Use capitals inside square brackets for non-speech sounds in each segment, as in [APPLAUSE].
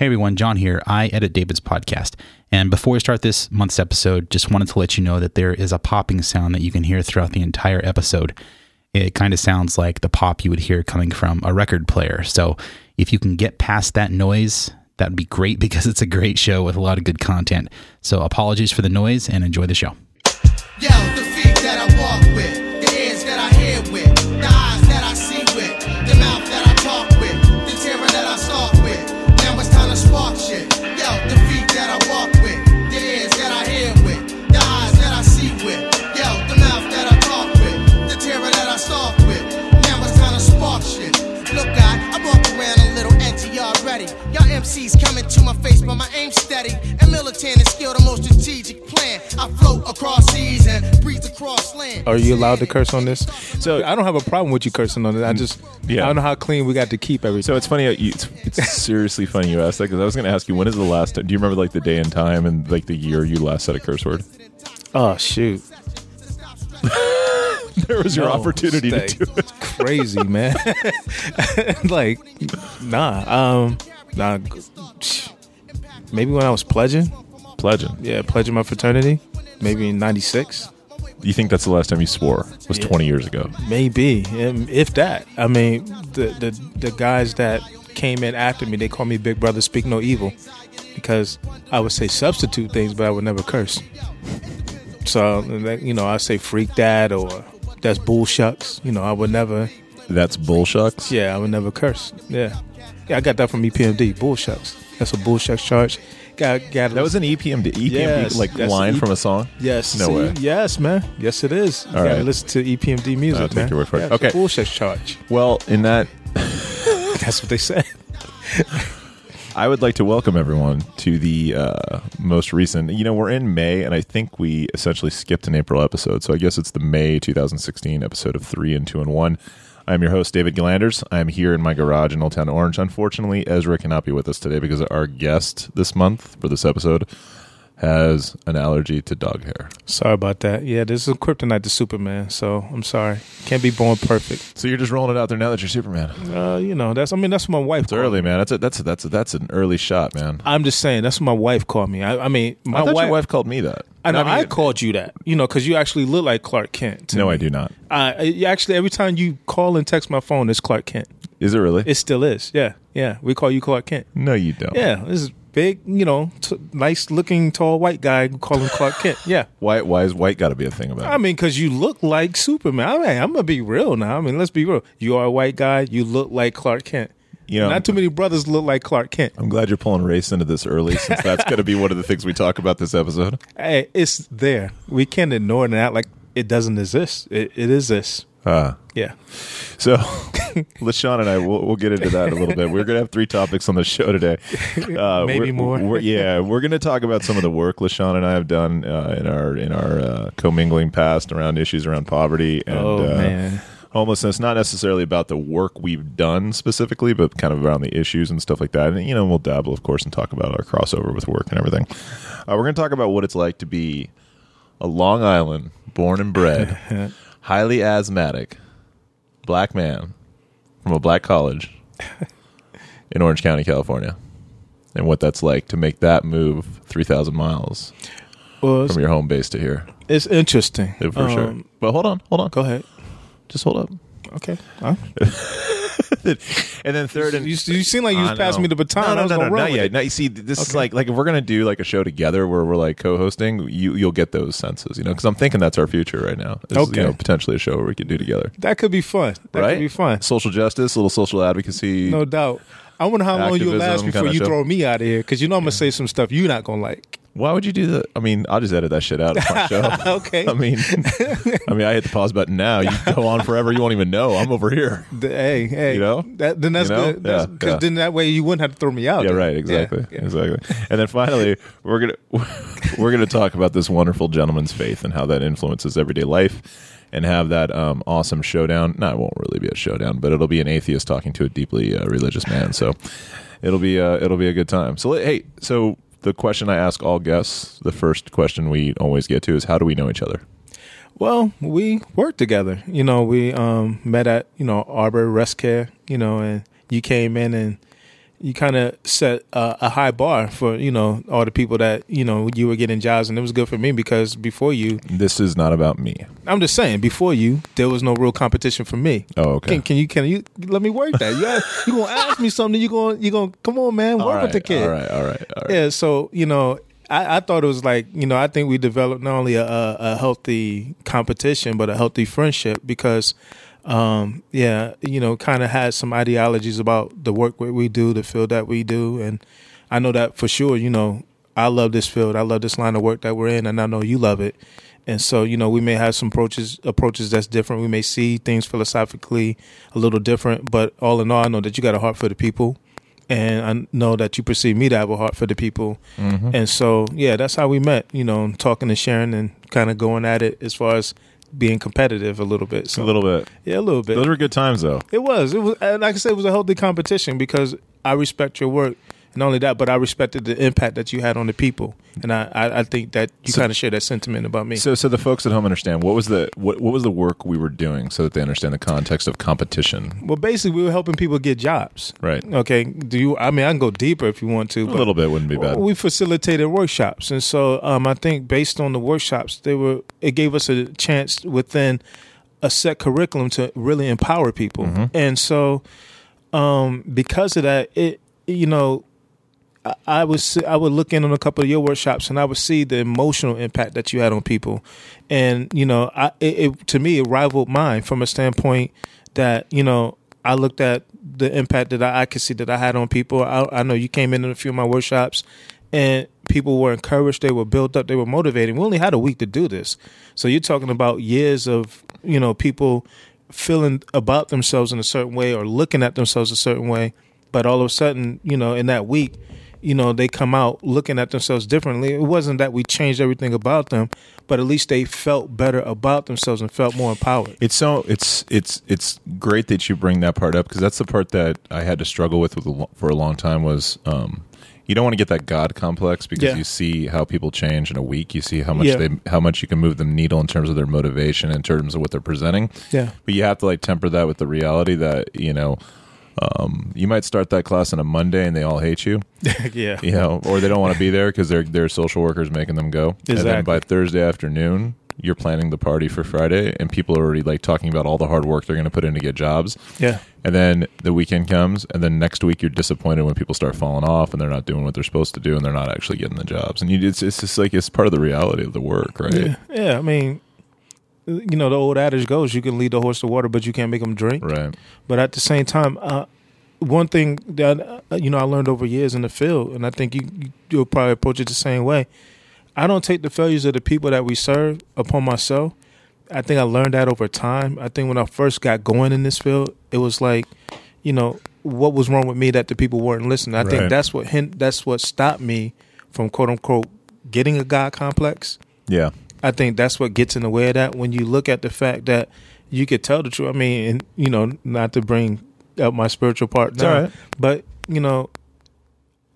Hey everyone, John here. I edit David's podcast. And before we start this month's episode, just wanted to let you know that there is a popping sound that you can hear throughout the entire episode. It kind of sounds like the pop you would hear coming from a record player. So if you can get past that noise, that'd be great [LAUGHS] because it's a great show with a lot of good content. So apologies for the noise and enjoy the show. Yo, 10 and skill the most strategic plan. I float across seas and breathe across land. Are you allowed to curse on this? So I don't have a problem with you cursing on it. I just yeah. I don't know how clean we got to keep everything. So it's funny. It's, it's seriously funny you asked that because I was going to ask you when is the last. time? Do you remember like the day and time and like the year you last said a curse word? Oh shoot. [LAUGHS] there was your no, opportunity stay. to do it. Crazy man, [LAUGHS] like nah, um, nah. Maybe when I was pledging, Pledging. yeah, pledging my fraternity. Maybe in '96. You think that's the last time you swore? Was Yeah. 20 years ago? Maybe, if that. I mean, the the the guys that came in after me, they call me Big Brother, speak no evil, because I would say substitute things, but I would never curse. So you know, I say freak dad or that's bullshucks. You know, I would never. That's bullshucks. Yeah, I would never curse. Yeah, yeah, I got that from EPMD. Bullshucks. That's a bullshucks charge. That was an EPMD, EPMD Yes, like that's line E- from a song. Yes. No see? way. Yes, man. Yes, it is. You All gotta right. listen to EPMD music, I'll take man. your word for it. Yeah, Okay. bull shucks charge. Well, in that, [LAUGHS] That's what they said. [LAUGHS] I would like to welcome everyone to the uh, most recent. You know, we're in May, and I think we essentially skipped an April episode. So I guess it's the May 2016 episode of Three and Two and One. I'm your host, David Glanders. I'm here in my garage in Old Town Orange. Unfortunately, Ezra cannot be with us today because our guest this month for this episode has an allergy to dog hair. Sorry about that. Yeah, this is a kryptonite to Superman, so I'm sorry. Can't be born perfect. So you're just rolling it out there now that you're Superman. Uh, you know, that's I mean that's what my wife It's early, man. That's a, that's a, that's a, that's an early shot, man. I'm just saying that's what my wife called me. I, I mean, my I wife, your wife called me that. I know I, mean, called you that. You know, because you actually look like Clark Kent. No, me. I do not. Uh, actually, every time you call and text my phone, it's Clark Kent. Is it really? It still is. Yeah, yeah. We call you Clark Kent. no, you don't. Yeah, this is big. You know, t- nice looking tall white guy. Call him Clark Kent. [LAUGHS] Yeah. Why? Why is white got to be a thing about it? I mean, because you look like Superman. I mean, I'm gonna be real now. I mean, let's be real. You are a white guy. You look like Clark Kent. You know, Not too many brothers look like Clark Kent. I'm glad you're pulling race into this early, since that's going to be one of the things we talk about this episode. [LAUGHS] Hey, it's there. We can't ignore it and act like it doesn't exist. It, it exists. Uh, Yeah. so, [LAUGHS] LaShawn and I, we'll, we'll get into that a little bit. We're going to have three topics on the show today. [LAUGHS] Uh, Maybe we're- more. We're, yeah, we're going to talk about some of the work LaShawn and I have done uh, in our in our uh, commingling past around issues around poverty and Oh, uh, homelessness. Not necessarily about the work we've done specifically, but kind of around the issues and stuff like that. And you know, we'll dabble, of course, and talk about our crossover with work and everything. Uh, we're going to talk about what it's like to be a Long Island born and bred, [LAUGHS] highly asthmatic black man from a black college [LAUGHS] in Orange County, California, and what that's like to make that move three thousand miles Well, from your home base to here. it's interesting. Yeah, for sure. Um, But hold on, hold on, Go ahead. just hold up. Okay. Huh? [LAUGHS] And then third, and You, you seem like you was passing me the baton. No, I no, was no, no, not yet. it. No, you see, this is like like if we're gonna do like a show together where we're like co-hosting, you you'll get those senses, you know, because I'm thinking that's our future right now. Is, Okay. you know, potentially a show where we could do together, That could be fun. That right? could be fun. Social justice, a little social advocacy. No doubt. I wonder how long you'll last before you show. throw me out of here because you know I'm gonna say some stuff you're not gonna like. Why would you do that? I mean, I'll just edit that shit out. It's my show. [LAUGHS] Okay. I mean, I mean, I hit the pause button now. You [LAUGHS] go on forever. You won't even know. I'm over here. The- hey, hey, You know? that, then that's You know? good. Yeah, yeah. then that way you wouldn't have to throw me out. Yeah, right. Exactly. Yeah. Exactly. And then finally, we're gonna [LAUGHS] we're gonna talk about this wonderful gentleman's faith and how that influences everyday life, and have that um, awesome showdown. No, it won't really be a showdown, but it'll be an atheist talking to a deeply uh, religious man. So it'll be uh, it'll be a good time. So hey, so the question I ask all guests, the first question we always get to is, how do we know each other? Well, we worked together. You know, we um, met at you know Arbor Rest Care. You know, and you came in and you kind of set a, a high bar for you know all the people that you know you were getting jobs, and it was good for me because before you, This is not about me. I'm just saying, before you, there was no real competition for me. Oh, okay. Can, can you can you let me work that? You got- you gonna ask me something? You gonna you gonna come on, man, work right, with the kid. All right, all right, all right. Yeah, so you know, I, I thought it was like you know, I think we developed not only a, a healthy competition but a healthy friendship because, um, yeah, you know, kind of had some ideologies about the work that we do, the field that we do, and I know that for sure. You know, I love this field, I love this line of work that we're in, and I know you love it. And so, you know, we may have some approaches approaches that's different. We may see things philosophically a little different, but all in all, I know that you got a heart for the people and I know that you perceive me to have a heart for the people. Mm-hmm. And so, yeah, that's how we met. You know, talking and sharing and kind of going at it as far as being competitive a little bit. So a little bit. yeah, a little bit. Those were good times, though. it was. It was. And like I said, it was a healthy competition because I respect your work. And not only that, but I respected the impact that you had on the people, and I, I, I think that you So- kind of share that sentiment about me. So, so the folks at home understand what was the what what was the work we were doing, so that they understand the context of competition. well, basically, we were helping people get jobs. Right. Okay. Do you? I mean, I can go deeper if you want to. A little bit wouldn't be bad. We facilitated workshops, and so um, I think based on the workshops, they were it gave us a chance within a set curriculum to really empower people, Mhm. and so um, because of that, it you know. I- would see, I would look in on a couple of your workshops and I would see the emotional impact that you had on people, and you know, I it, it to me it rivaled mine from a standpoint that you know I looked at the impact that I, I could see that I had on people. I, I know you came in in a few of my workshops, and people were encouraged, they were built up, they were motivated. We only had a week to do this, so you're talking about years of you know people feeling about themselves in a certain way or looking at themselves a certain way, but all of a sudden, you know, in that week. You know, they come out looking at themselves differently. It wasn't that we changed everything about them, but at least they felt better about themselves and felt more empowered. It's so it's it's it's great that you bring that part up because that's the part that I had to struggle with, with for a long time was um, you don't want to get that God complex because Yeah. you see how people change in a week. You see how much Yeah. they how much you can move the needle in terms of their motivation, in terms of what they're presenting. Yeah. But you have to like temper that with the reality that you know. Um, you might start that class on a Monday and they all hate you, [LAUGHS] yeah. you know, or they don't want to be there because they're they're social workers making them go. And then by Thursday afternoon, you're planning the party for Friday, and people are already like talking about all the hard work they're going to put in to get jobs. Yeah. And then the weekend comes, and then next week you're disappointed when people start falling off and they're not doing what they're supposed to do, and they're not actually getting the jobs. And you, it's it's just like it's part of the reality of the work, right? Yeah, yeah. I mean, you know, the old adage goes: you can lead the horse to water, but you can't make him drink. Right. But at the same time, uh, one thing that uh, you know I learned over years in the field, and I think you you- you'll probably approach it the same way. I don't take the failures of the people that we serve upon myself. I think I learned that over time. I think when I first got going in this field, it was like, you know, what was wrong with me that the people weren't listening. I Right. think that's what that's what stopped me from quote unquote getting a God complex. Yeah. I think that's what gets in the way of that. When you look at the fact that you could tell the truth. I mean, and you know, not to bring up my spiritual part now, all right. but you know,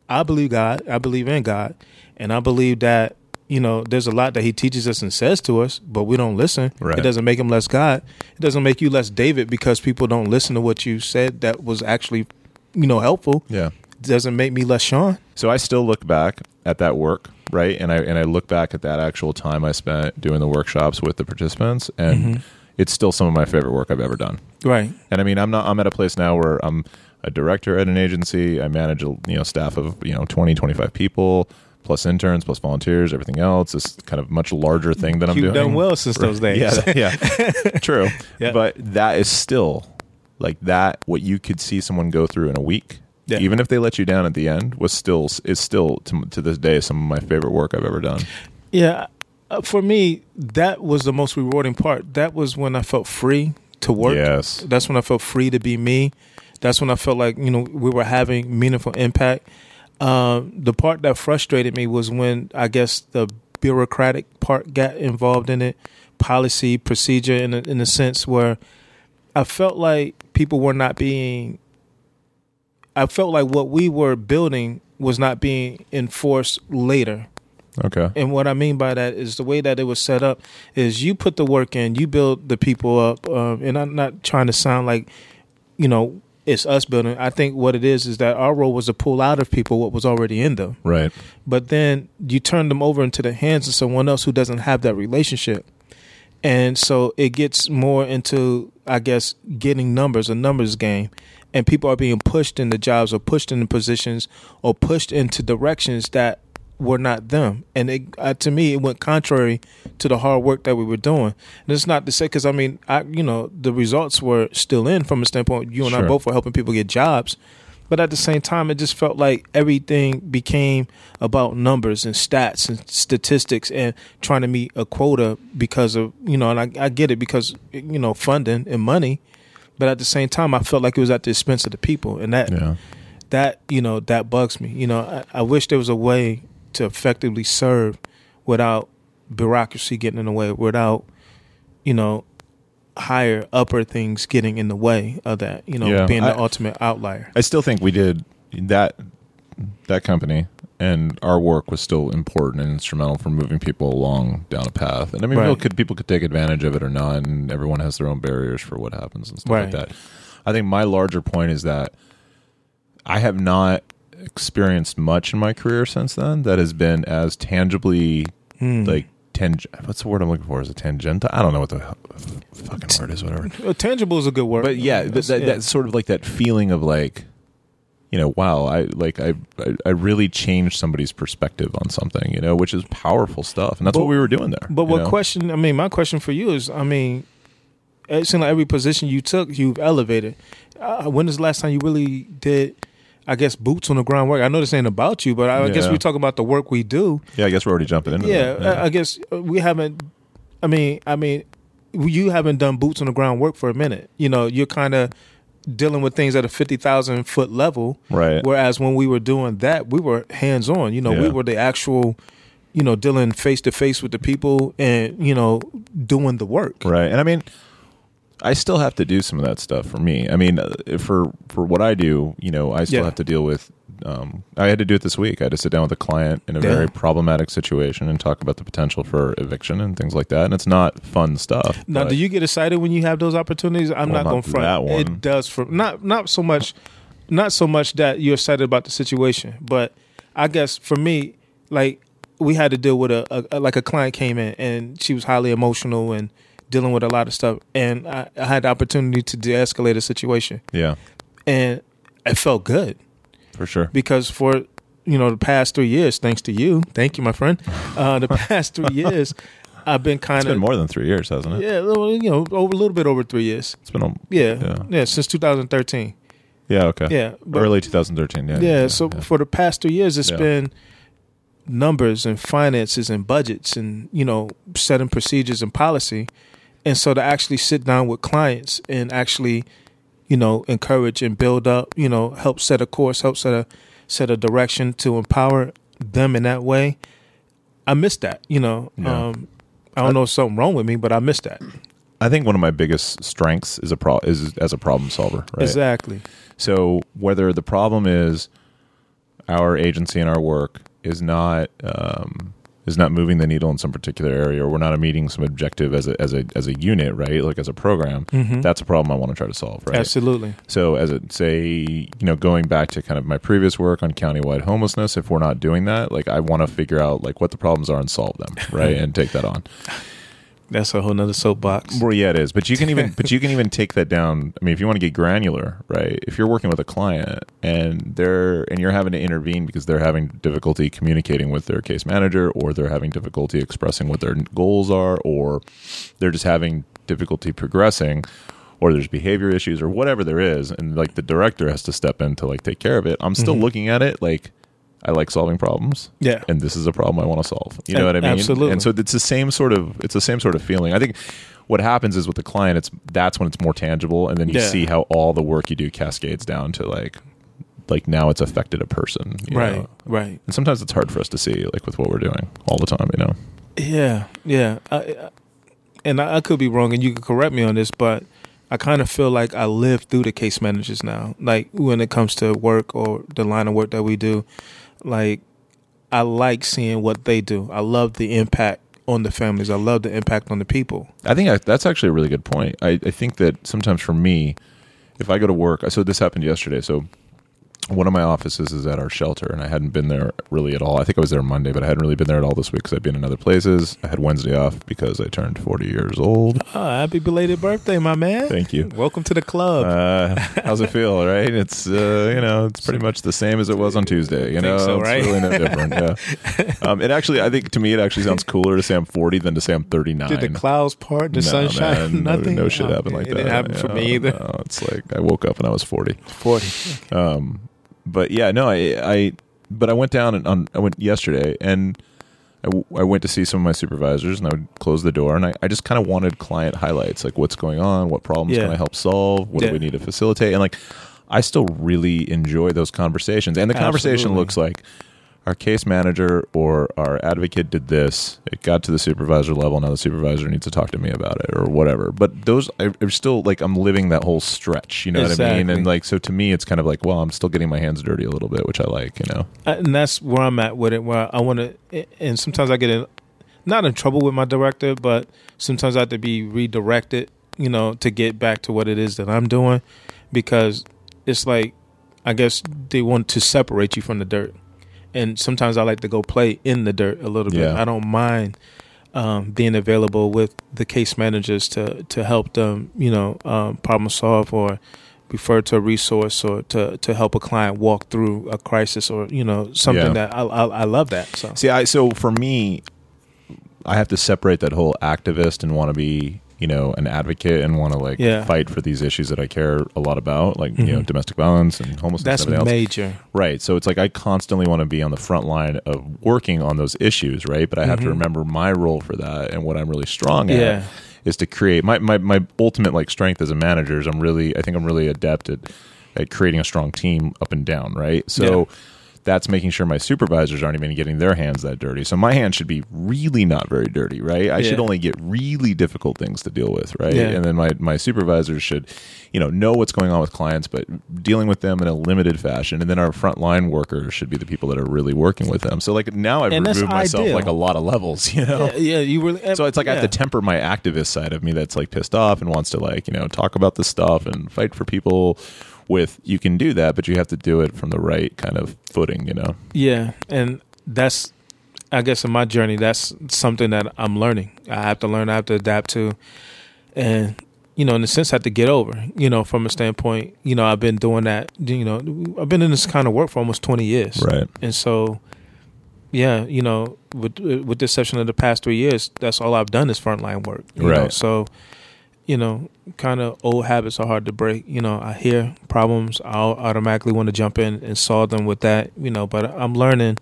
I believe God. I believe in God, and I believe that you know, there's a lot that He teaches us and says to us, but we don't listen. Right. It doesn't make Him less God. It doesn't make you less David because people don't listen to what you said that was actually, you know, helpful. Yeah. It doesn't make me less Sean. So I still look back at that work, right? And I and I look back at that actual time I spent doing the workshops with the participants, and mm-hmm. it's still some of my favorite work I've ever done. Right. And I mean, I'm not. I'm at a place now where I'm a director at an agency. I manage a you know staff of you know 20, 25 people, plus interns, plus volunteers, everything else. It's kind of much larger thing that I'm You've doing. done well since those days. Yeah, yeah, [LAUGHS] true. Yeah. But that is still like that. What you could see someone go through in a week, Yeah. even if they let you down at the end, was still is still to, to this day some of my favorite work I've ever done. Yeah, uh, for me, that was the most rewarding part. That was when I felt free to work. Yes. That's when I felt free to be me. That's when I felt like you know we were having meaningful impact. Um, the part that frustrated me was when I guess the bureaucratic part got involved in it, policy, procedure, in a, in a sense where I felt like people were not being. I felt like what we were building was not being enforced later. Okay. And what I mean by that is the way that it was set up is you put the work in, you build the people up, um, and I'm not trying to sound like, you know, it's us building. I think what it is is that our role was to pull out of people what was already in them. Right. But then you turn them over into the hands of someone else who doesn't have that relationship. And so it gets more into, I guess, getting numbers, a numbers game. And people are being pushed into jobs or pushed into positions or pushed into directions that were not them. And it, uh, to me, it went contrary to the hard work that we were doing. And it's not to say, because I mean, I, you know, the results were still in from a standpoint, you and I both were helping people get jobs. But at the same time, it just felt like everything became about numbers and stats and statistics and trying to meet a quota because of, you know, and I, I get it because, you know, funding and money. But at the same time, I felt like it was at the expense of the people. And that, Yeah. that, you know, that bugs me. You know, I, I wish there was a way to effectively serve without bureaucracy getting in the way, without, you know, higher upper things getting in the way of that, you know, Yeah, being the I- ultimate outlier. I still think we did that that company and our work was still important and instrumental for moving people along down a path. And I mean, Right. people could people could take advantage of it or not, and everyone has their own barriers for what happens and stuff like that. I think my larger point is that I have not experienced much in my career since then that has been as tangibly Hmm. like tang. What's the word I'm looking for? Is it tangent? I don't know what the fucking word is. Whatever. Tangible is a good word. But yeah, but that, yeah. that's sort of like that feeling of like, you know, wow, I like I I, really changed somebody's perspective on something, you know, which is powerful stuff, and that's But- what we were doing there. But what know? question? I mean, my question for you is, I mean, it seems like every position you took, you've elevated. Uh, when is the last time you really did? I guess boots on the ground work. I know this ain't about you, but I, I guess Yeah. we talk about the work we do. Yeah, I guess we're already jumping into Yeah. I, I guess uh, we haven't. I mean, I mean, you haven't done boots on the ground work for a minute. You know, you're kind of dealing with things at a fifty thousand foot level. Right. Whereas when we were doing that, we were hands on. You know, we were the actual, you know, dealing face to face with the people and you know doing the work. Right. And I mean, I still have to do some of that stuff for me. I mean, uh, for for what I do, you know, I still Yeah. have to deal with. Um, I had to do it this week. I had to sit down with a client in a very problematic situation and talk about the potential for eviction and things like that. And it's not fun stuff. Now, do you get excited when you have those opportunities? I'm Well, not going not to front. that one. It does for not not so much, not so much that you're excited about the situation, but I guess for me, like we had to deal with a, a, a- like a client came in and she was highly emotional and dealing with a lot of stuff, and I, I had the opportunity to de-escalate a situation, Yeah, and it felt good for sure. because for you know the past three years, thanks to you, thank you, my friend, uh, the [LAUGHS] past three years. I've been kind It's been of more than three years, hasn't it? yeah, you know, over a little bit over three years. It's been a, Yeah, Yeah. yeah, since 2013. yeah, okay. Yeah, but- Early 2013. Yeah. Yeah, so for the past three years, it's Yeah. been numbers and finances and budgets and you know setting procedures and policy, and so to actually sit down with clients and actually, you know, encourage and build up, you know, help set a course, help set a set a direction to empower them in that way. I miss that, you know. Yeah. Um, I don't know if something wrong with me, but I miss that. I think one of my biggest strengths is a pro is as a problem solver. Right. Exactly. So whether the problem is our agency and our work is not um, is not moving the needle in some particular area, or we're not meeting some objective as a as a as a unit, right? Like as a program, Mhm. that's a problem I want to try to solve, right? Absolutely. So as it say, you know, going back to kind of my previous work on countywide homelessness, if we're not doing that, like I want to figure out like what the problems are and solve them, right? [LAUGHS] and take that on. That's a whole nother soapbox. Well, yeah, it is. But you can even but you can even [LAUGHS] take that down. I mean, if you want to get granular, right? If you're working with a client and they're and you're having to intervene because they're having difficulty communicating with their case manager, or they're having difficulty expressing what their goals are, or they're just having difficulty progressing, or there's behavior issues, or whatever there is, and like the director has to step in to like take care of it. I'm still Mhm. looking at it like I like solving problems Yeah. and this is a problem I want to solve. You know what I mean? absolutely. And so it's the same sort of it's the same sort of feeling. I think what happens is with the client, it's that's when it's more tangible, and then you Yeah. see how all the work you do cascades down to like like now it's affected a person, you Right. know? Right. And sometimes it's hard for us to see like with what we're doing all the time. You know? Yeah, yeah. I, I, and I, I could be wrong, and you could correct me on this, but I kind of feel like I live through the case managers now. Like when it comes to work or the line of work that we do, like I like seeing what they do. I love the impact on the families. I love the impact on the people. I think I, that's actually a really good point. I, I think that sometimes for me, if I go to work, so this happened yesterday. So one of my offices is at our shelter, and I hadn't been there really at all. I think I was there Monday, but I hadn't really been there at all this week because I'd been in other places. I had Wednesday off because I turned 40 years old. Oh, happy belated birthday, my man. Thank you. Welcome to the club. Uh, how's it [LAUGHS] feel, right? It's uh, you know, it's pretty much the same as it was on Tuesday. You know, so, it's right? really no different. Yeah. [LAUGHS] Um, it actually, I think to me, it actually sounds cooler to say I'm 40 than to say I'm 39. Did the clouds part? The No, sunshine? man, no- Nothing. No, shit Oh, happened like it that. Didn't happen for me either. No, it's like I woke up and I was 40. Forty. Um, but yeah, no, I, I, but I went down and on, I went yesterday and I, w- I went to see some of my supervisors and I would close the door and I, I just kind of wanted client highlights, like what's going on, what problems Yeah. can I help solve, what Yeah. do we need to facilitate, and like I still really enjoy those conversations. And the conversation Absolutely. looks like our case manager or our advocate did this. It got to the supervisor level. Now the supervisor needs to talk to me about it or whatever. But those I, am still like I'm living that whole stretch. You know what I mean? And like so to me, it's kind of like well, I'm still getting my hands dirty a little bit, which I like. You know? Uh, and that's where I'm at with it. Where I want to, and sometimes I get in, not in trouble with my director, but sometimes I have to be redirected, you know, to get back to what it is that I'm doing, because it's like, I guess they want to separate you from the dirt, and sometimes I like to go play in the dirt a little bit. Yeah. I don't mind um, being available with the case managers to to help them, you know, um, problem solve or refer to a resource or to to help a client walk through a crisis or you know something Yeah. that I, I I love that. So See, I so for me, I have to separate that whole activist and want to be, you know, an advocate and want to like Yeah. fight for these issues that I care a lot about, like you know, Mhm. domestic violence and homelessness. that's and everything else. major. Right. So it's like I constantly want to be on the front line of working on those issues, right? But I have to Mhm. remember my role for that and what I'm really strong at is to create my, my, my ultimate like strength as a manager is I'm really I think I'm really adept at, at creating a strong team up and down, right? So Yeah. That's making sure my supervisors aren't even getting their hands that dirty. So my hands should be really not very dirty, right? I should only get really difficult things to deal with, right? Yeah. And then my, my supervisors should, you know, know what's going on with clients, but dealing with them in a limited fashion. And then our frontline workers should be the people that are really working with them. So like now I've And removed myself ideal. like a lot of levels, [LAUGHS] you know? Yeah, yeah, you really. So it's like I have to temper my activist side of me that's like pissed off and wants to like, you know, talk about this stuff and fight for people with you can do that, but you have to do it from the right kind of footing, you know. Yeah, and that's I guess in my journey that's something that I'm learning. I have to learn, I have to adapt to and you know, in a sense I have to get over, you know, from a standpoint, you know, I've been doing that, you know, I've been in this kind of work for almost 20 years. Right. And so yeah, you know, with with the exception of the past 3 years, that's all I've done is frontline work. You know? Right. So you know, kind of old habits are hard to break. You know, I hear problems, I'll automatically want to jump in and solve them with that. You know, but I'm learning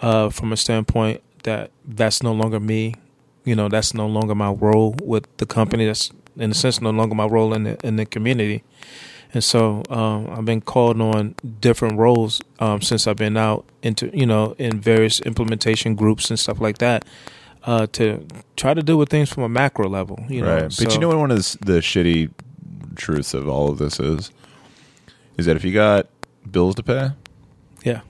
uh, from a standpoint that that's no longer me. You know, that's no longer my role with the company. That's in a sense no longer my role in the in the community. And so um, I've been called on different roles um, since I've been out into you know in various implementation groups and stuff like that uh, to try to deal with things from a macro level. You know, right. But So- you know what one of the, the shitty truths of all of this is? Is that if you got bills to pay, yeah,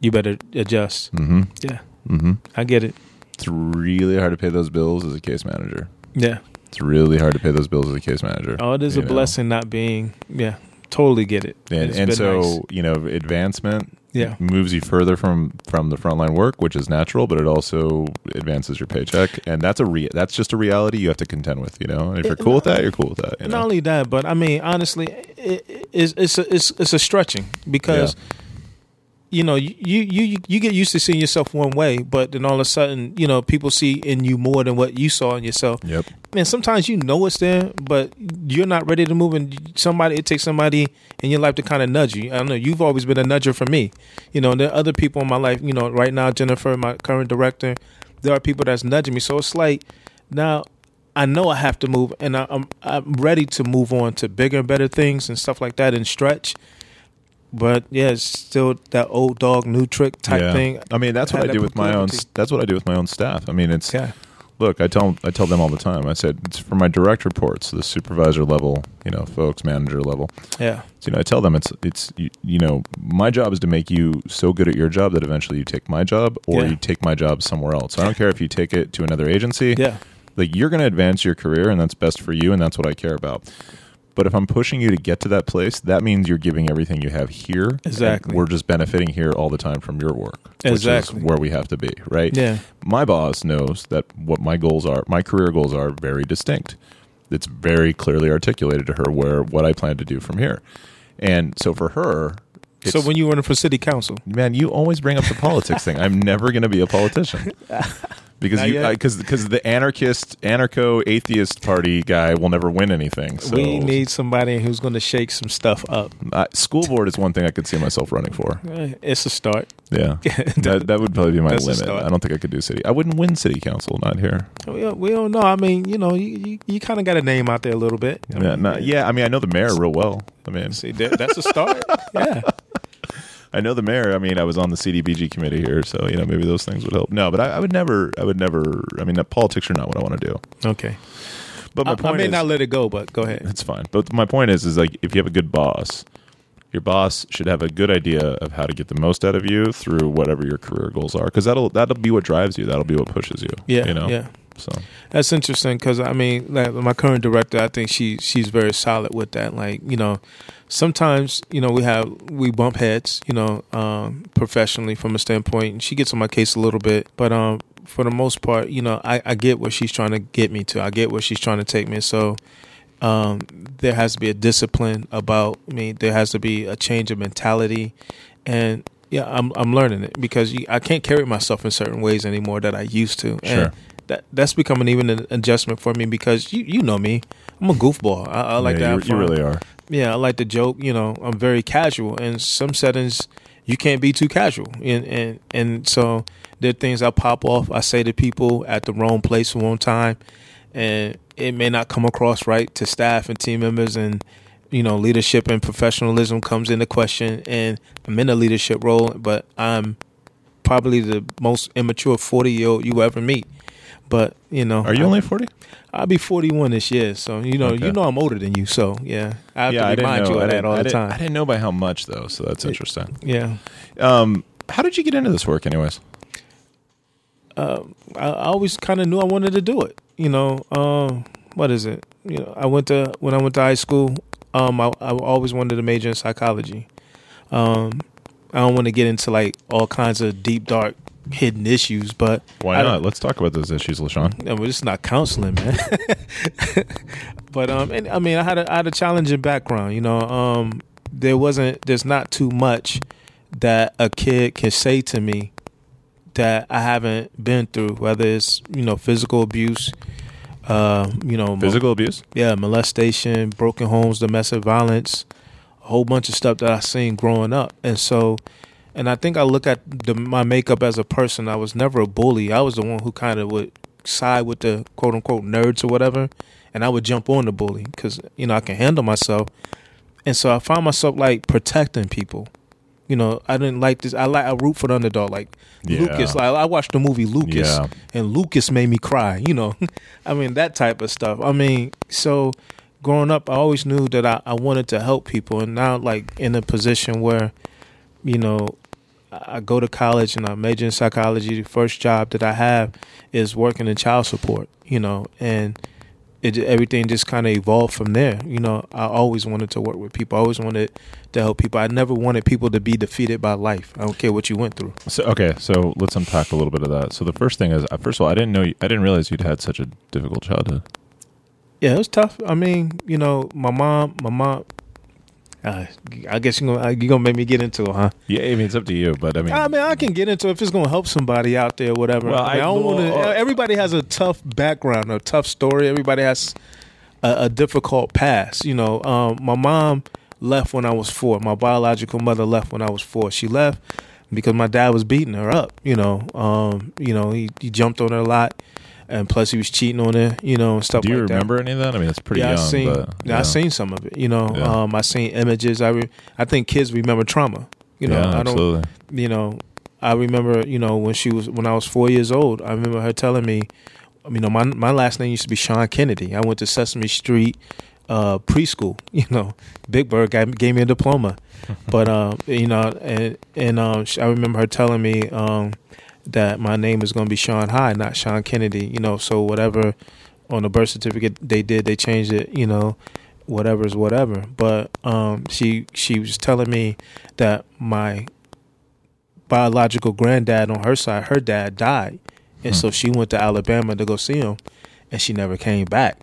you better adjust. mm-hmm, Yeah, mm-hmm, I get it. it's really hard to pay those bills as a case manager. Yeah. It's really hard to pay those bills as a case manager. Oh, it is a know? blessing not being. Yeah, totally get it. And, and so nice. you know, advancement Yeah. moves you further from from the frontline work, which is natural, but it also advances your paycheck, and that's a re- that's just a reality you have to contend with. You know, and if you're cool with that, you're cool with that. You Not know? only that, but I mean, honestly, it, it's it's a, it's it's a stretching because you know you, you you get used to seeing yourself one way, but then all of a sudden, you know, people see in you more than what you saw in yourself. Yep. Man, sometimes you know it's there, but you're not ready to move, and somebody it takes somebody in your life to kind of nudge you. I don't know. You've always been a nudger for me. You know, there are other people in my life. You know, right now, Jennifer, my current director, there are people that's nudging me. So it's like now I know I have to move, and I, I'm I'm ready to move on to bigger and better things and stuff like that and stretch. But yeah, it's still that old dog, new trick type Yeah. thing. I mean, that's what I do with my own. That's what I do with my own staff. I mean, it's Yeah, look. I tell I tell them all the time. I said it's for my direct reports, the supervisor level, you know, folks, manager level. yeah, So, you know, I tell them it's it's you, you know, my job is to make you so good at your job that eventually you take my job or Yeah. you take my job somewhere else. I don't care if you take it to another agency. yeah, Like you're going to advance your career and that's best for you and that's what I care about. But if I'm pushing you to get to that place, that means you're giving everything you have here. and Exactly. We're just benefiting here all the time from your work. Which Exactly. is where we have to be, right? Yeah. My boss knows that what my goals are, my career goals are very distinct. It's very clearly articulated to her where what I plan to do from here. And so for her, So when you running for city council, man, you always bring up the politics thing. I'm never going to be a politician. [LAUGHS] Because you, because because the anarchist, anarcho atheist party guy will never win anything. So we need somebody who's going to shake some stuff up. uh, school board is one thing I could see myself running for. Eh, It's a start. Yeah, [LAUGHS] that that would probably be my limit. I don't think I could do city. I wouldn't win city council. Not here. We don't, we don't know. I mean, you know, you, you, you kind of got a name out there a little bit. I Yeah, mean, not, yeah. I mean, I know the mayor real well. I mean, See, that, that's a start. [LAUGHS] yeah. I know the mayor. I mean, I was on the CDBG committee here, so you know maybe those things would help. No, but I, I would never. I would never. I mean, politics are not what I want to do. Okay. But my I, I point may is, not let it go, but go ahead. It's fine. But my point is, is like if you have a good boss, your boss should have a good idea of how to get the most out of you through whatever your career goals are, because that'll that'll be what drives you. That'll be what pushes you. Yeah. you know. Yeah. So That's interesting because I mean, like my current director, I think she she's very solid with that. Like you know, sometimes you know we have we bump heads, you know, um, professionally from a standpoint. And she gets on my case a little bit, but um, for the most part, you know, I, I get what she's trying to get me to. I get where she's trying to take me. So um, there has to be a discipline about me. There has to be a change of mentality, and yeah, I'm I'm learning it because I can't carry myself in certain ways anymore that I used to. Sure. That that's becoming even an adjustment for me because you you know me, I'm a goofball. I, I like yeah, to you, you really are. Yeah, I like to joke. You know, I'm very casual. In some settings, you can't be too casual, and and and so there are things I pop off. I say to people at the wrong place, wrong time, and it may not come across right to staff and team members, and you know, leadership and professionalism comes into question. And I'm in a leadership role, but I'm probably the most immature 40 year old you ever meet. But you know, Are you I- only forty? I'll be 41 this year, so you know, Okay. you know, I'm older than you. So yeah, I have yeah, to remind you of that all I the time. I didn't know by how much though, so that's interesting. Yeah, Um, how did you get into this work, anyways? I, I always kind of knew I wanted to do it. You know, um, what is it? You know, I went to when I went to high school. Um, I, I always wanted to major in psychology. Um, I don't want to get into like all kinds of deep, dark, hidden issues, but Why not? Let's talk about those issues, Lashawn. No, it's not counseling, man. [LAUGHS] but um, and I mean, I had a I had a challenging background. You know, um, there wasn't there's not too much that a kid can say to me that I haven't been through, whether it's you know physical abuse, uh, you know, mo- Physical abuse. yeah, molestation, broken homes, domestic violence, a whole bunch of stuff that I seen growing up, and so, and I think I look at the, my makeup as a person. I was never a bully. I was the one who kind of would side with the quote unquote nerds or whatever, and I would jump on the bully because you know I can handle myself, and so I found myself like protecting people. You know, I didn't like this. I like I root for the underdog, like Yeah. Lucas. Like I watched the movie Lucas, Yeah. and Lucas made me cry. You know, [LAUGHS] I mean that type of stuff. I mean, so growing up, I always knew that I, I wanted to help people, and now like in a position where, you know, I go to college and I major in psychology. The first job that I have is working in child support. You know, and it everything just kind of evolved from there. You know, I always wanted to work with people. I always wanted to help people. I never wanted people to be defeated by life. I don't care what you went through. So okay, so let's unpack a little bit of that. So the first thing is, first of all, I didn't know, you, I didn't realize you'd had such a difficult childhood. Yeah, it was tough. I mean, you know, my mom, my mom. Uh, I guess you're gonna you gonna make me get into it, huh? Yeah, I mean it's up to you, but I mean, I mean, I can get into it if it's gonna help somebody out there, or whatever. Well, I, mean, I- I don't want to. uh, Everybody has a tough background, a tough story. Everybody has a, a difficult past. You know, um, my mom left when I was four. My biological mother left when I was four. She left because my dad was beating her up. You know, um, you know, he, he jumped on her a lot, and plus he was cheating on her. You know, and stuff do you like that. remember any of that? I mean, it's pretty yeah, young, I seen. but yeah, I seen some of it. You know, Yeah. um, I seen images. I re- I think kids remember trauma. You know, yeah, I don't. absolutely. You know, I remember. You know, when she was when I was four years old. I remember her telling me. You know, my my last name used to be Sean Kennedy. I went to Sesame Street uh, preschool. [LAUGHS] You know, Big Bird gave, gave me a diploma. [LAUGHS] but um, you know, and and um, I remember her telling me um, that my name is going to be Sean High, not Sean Kennedy. You know, so whatever on the birth certificate they did, they changed it. You know, whatever is whatever. But um, she she was telling me that my biological granddad on her side, her dad died, and so she went to Alabama to go see him, and she never came back.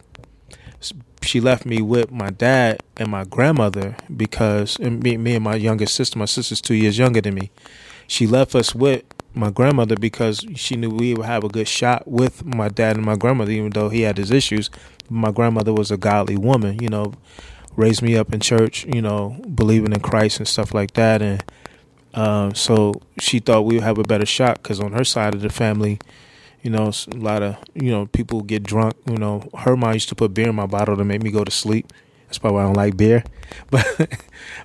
She left me with my dad and my grandmother because and me, me and my youngest sister. My sister's two years younger than me. She left us with my grandmother because she knew we would have a good shot with my dad and my grandmother, even though he had his issues. My grandmother was a godly woman, you know, raised me up in church, you know, believing in Christ and stuff like that. And um, so she thought we would have a better shot because on her side of the family, you know, a lot of you know people get drunk. You know, her mom used to put beer in my bottle to make me go to sleep. That's probably why I don't like beer, [LAUGHS] but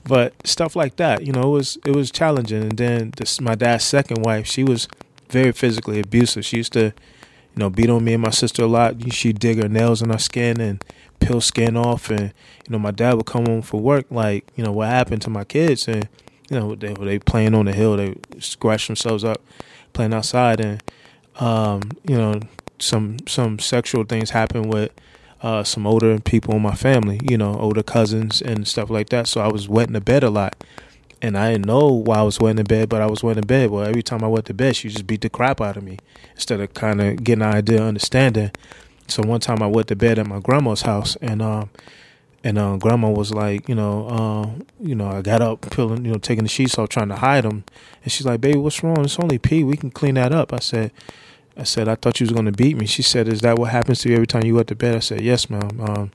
but stuff like that. You know, it was it was challenging. And then this, my dad's second wife, she was very physically abusive. She used to, you know, beat on me and my sister a lot. She'd dig her nails in our skin and peel skin off. And you know, my dad would come home from work like, you know, what happened to my kids? And you know, they they playing on the hill, they scratch themselves up playing outside, and um, you know, some some sexual things happen with uh, some older people in my family, you know, older cousins and stuff like that. So I was wet in the bed a lot. And I didn't know why I was wet in the bed, but I was wet in the bed. Well, every time I went to bed, she just beat the crap out of me instead of kind of getting an idea, understanding. So one time I went to bed at my grandma's house, and um, and uh, grandma was like, you know, uh, you know, I got up, peeling, you know, taking the sheets off, trying to hide them, and she's like, "Baby, what's wrong? It's only pee. We can clean that up." I said, "I said I thought you was gonna beat me." She said, "Is that what happens to you every time you go to bed?" I said, "Yes, ma'am." Um,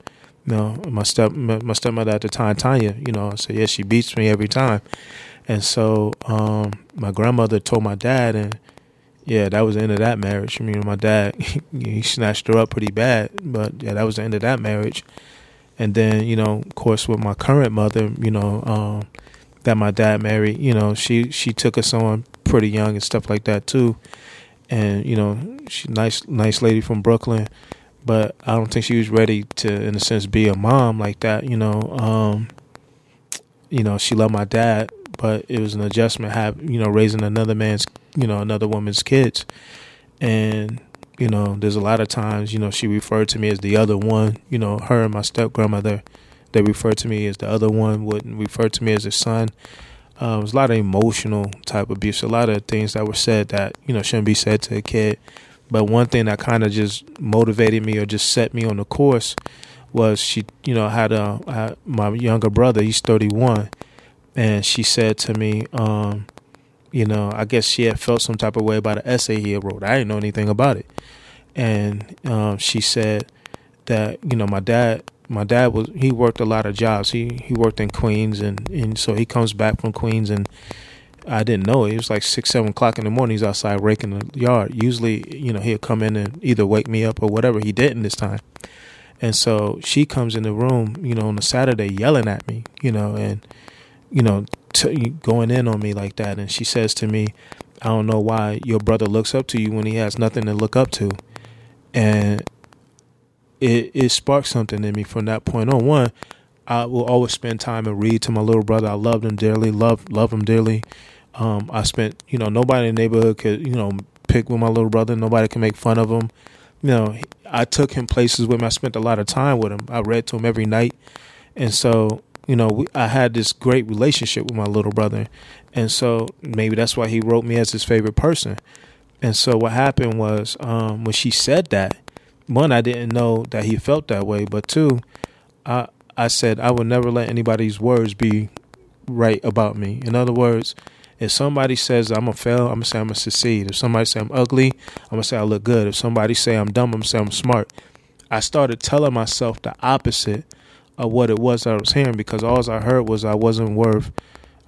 know, my step my, my stepmother at the time, Tanya, you know, I said, "Yes, she beats me every time," and so um, my grandmother told my dad, and yeah, that was the end of that marriage. I mean, my dad [LAUGHS] he snatched her up pretty bad, but yeah, that was the end of that marriage. And then, you know, of course, with my current mother, you know, um, that my dad married, you know, she she took us on pretty young and stuff like that too. And you know, she nice nice lady from Brooklyn, but I don't think she was ready to, in a sense, be a mom like that. You know, um, you know, she loved my dad, but it was an adjustment. Have you know, raising another man's, you know, another woman's kids, and you know, there's a lot of times, you know, she referred to me as the other one. You know, her and my step grandmother, they referred to me as the other one. Wouldn't refer to me as a son. Um, it was a lot of emotional type abuse. A lot of things that were said that you know shouldn't be said to a kid. But one thing that kind of just motivated me or just set me on the course was she, you know, had a had my younger brother. He's 31, and she said to me, um, you know, I guess she had felt some type of way about an essay he had wrote. I didn't know anything about it, and um, she said that you know my dad, my dad was he worked a lot of jobs. He he worked in Queens, and and so he comes back from Queens and. I didn't know it. It was like six, seven o'clock in the morning. He's outside raking the yard. Usually, you know, he'll come in and either wake me up or whatever. He didn't this time. And so she comes in the room, you know, on a Saturday yelling at me, you know, and, you know, t- going in on me like that. And she says to me, I don't know why your brother looks up to you when he has nothing to look up to. And it, it sparked something in me from that point on. One, I will always spend time and read to my little brother. I loved him dearly, love love him dearly. Um, I spent, you know, nobody in the neighborhood could, you know, pick with my little brother. Nobody can make fun of him. You know, I took him places with him. I spent a lot of time with him. I read to him every night, and so you know, we, I had this great relationship with my little brother, and so maybe that's why he wrote me as his favorite person. And so what happened was um, when she said that, one, I didn't know that he felt that way, but two, I I said I would never let anybody's words be right about me. In other words, if somebody says I'm gonna fail, I'm gonna say I'm gonna succeed. If somebody say I'm ugly, I'm gonna say I look good. If somebody say I'm dumb, I'm gonna say I'm smart. I started telling myself the opposite of what it was I was hearing because all I heard was I wasn't worth.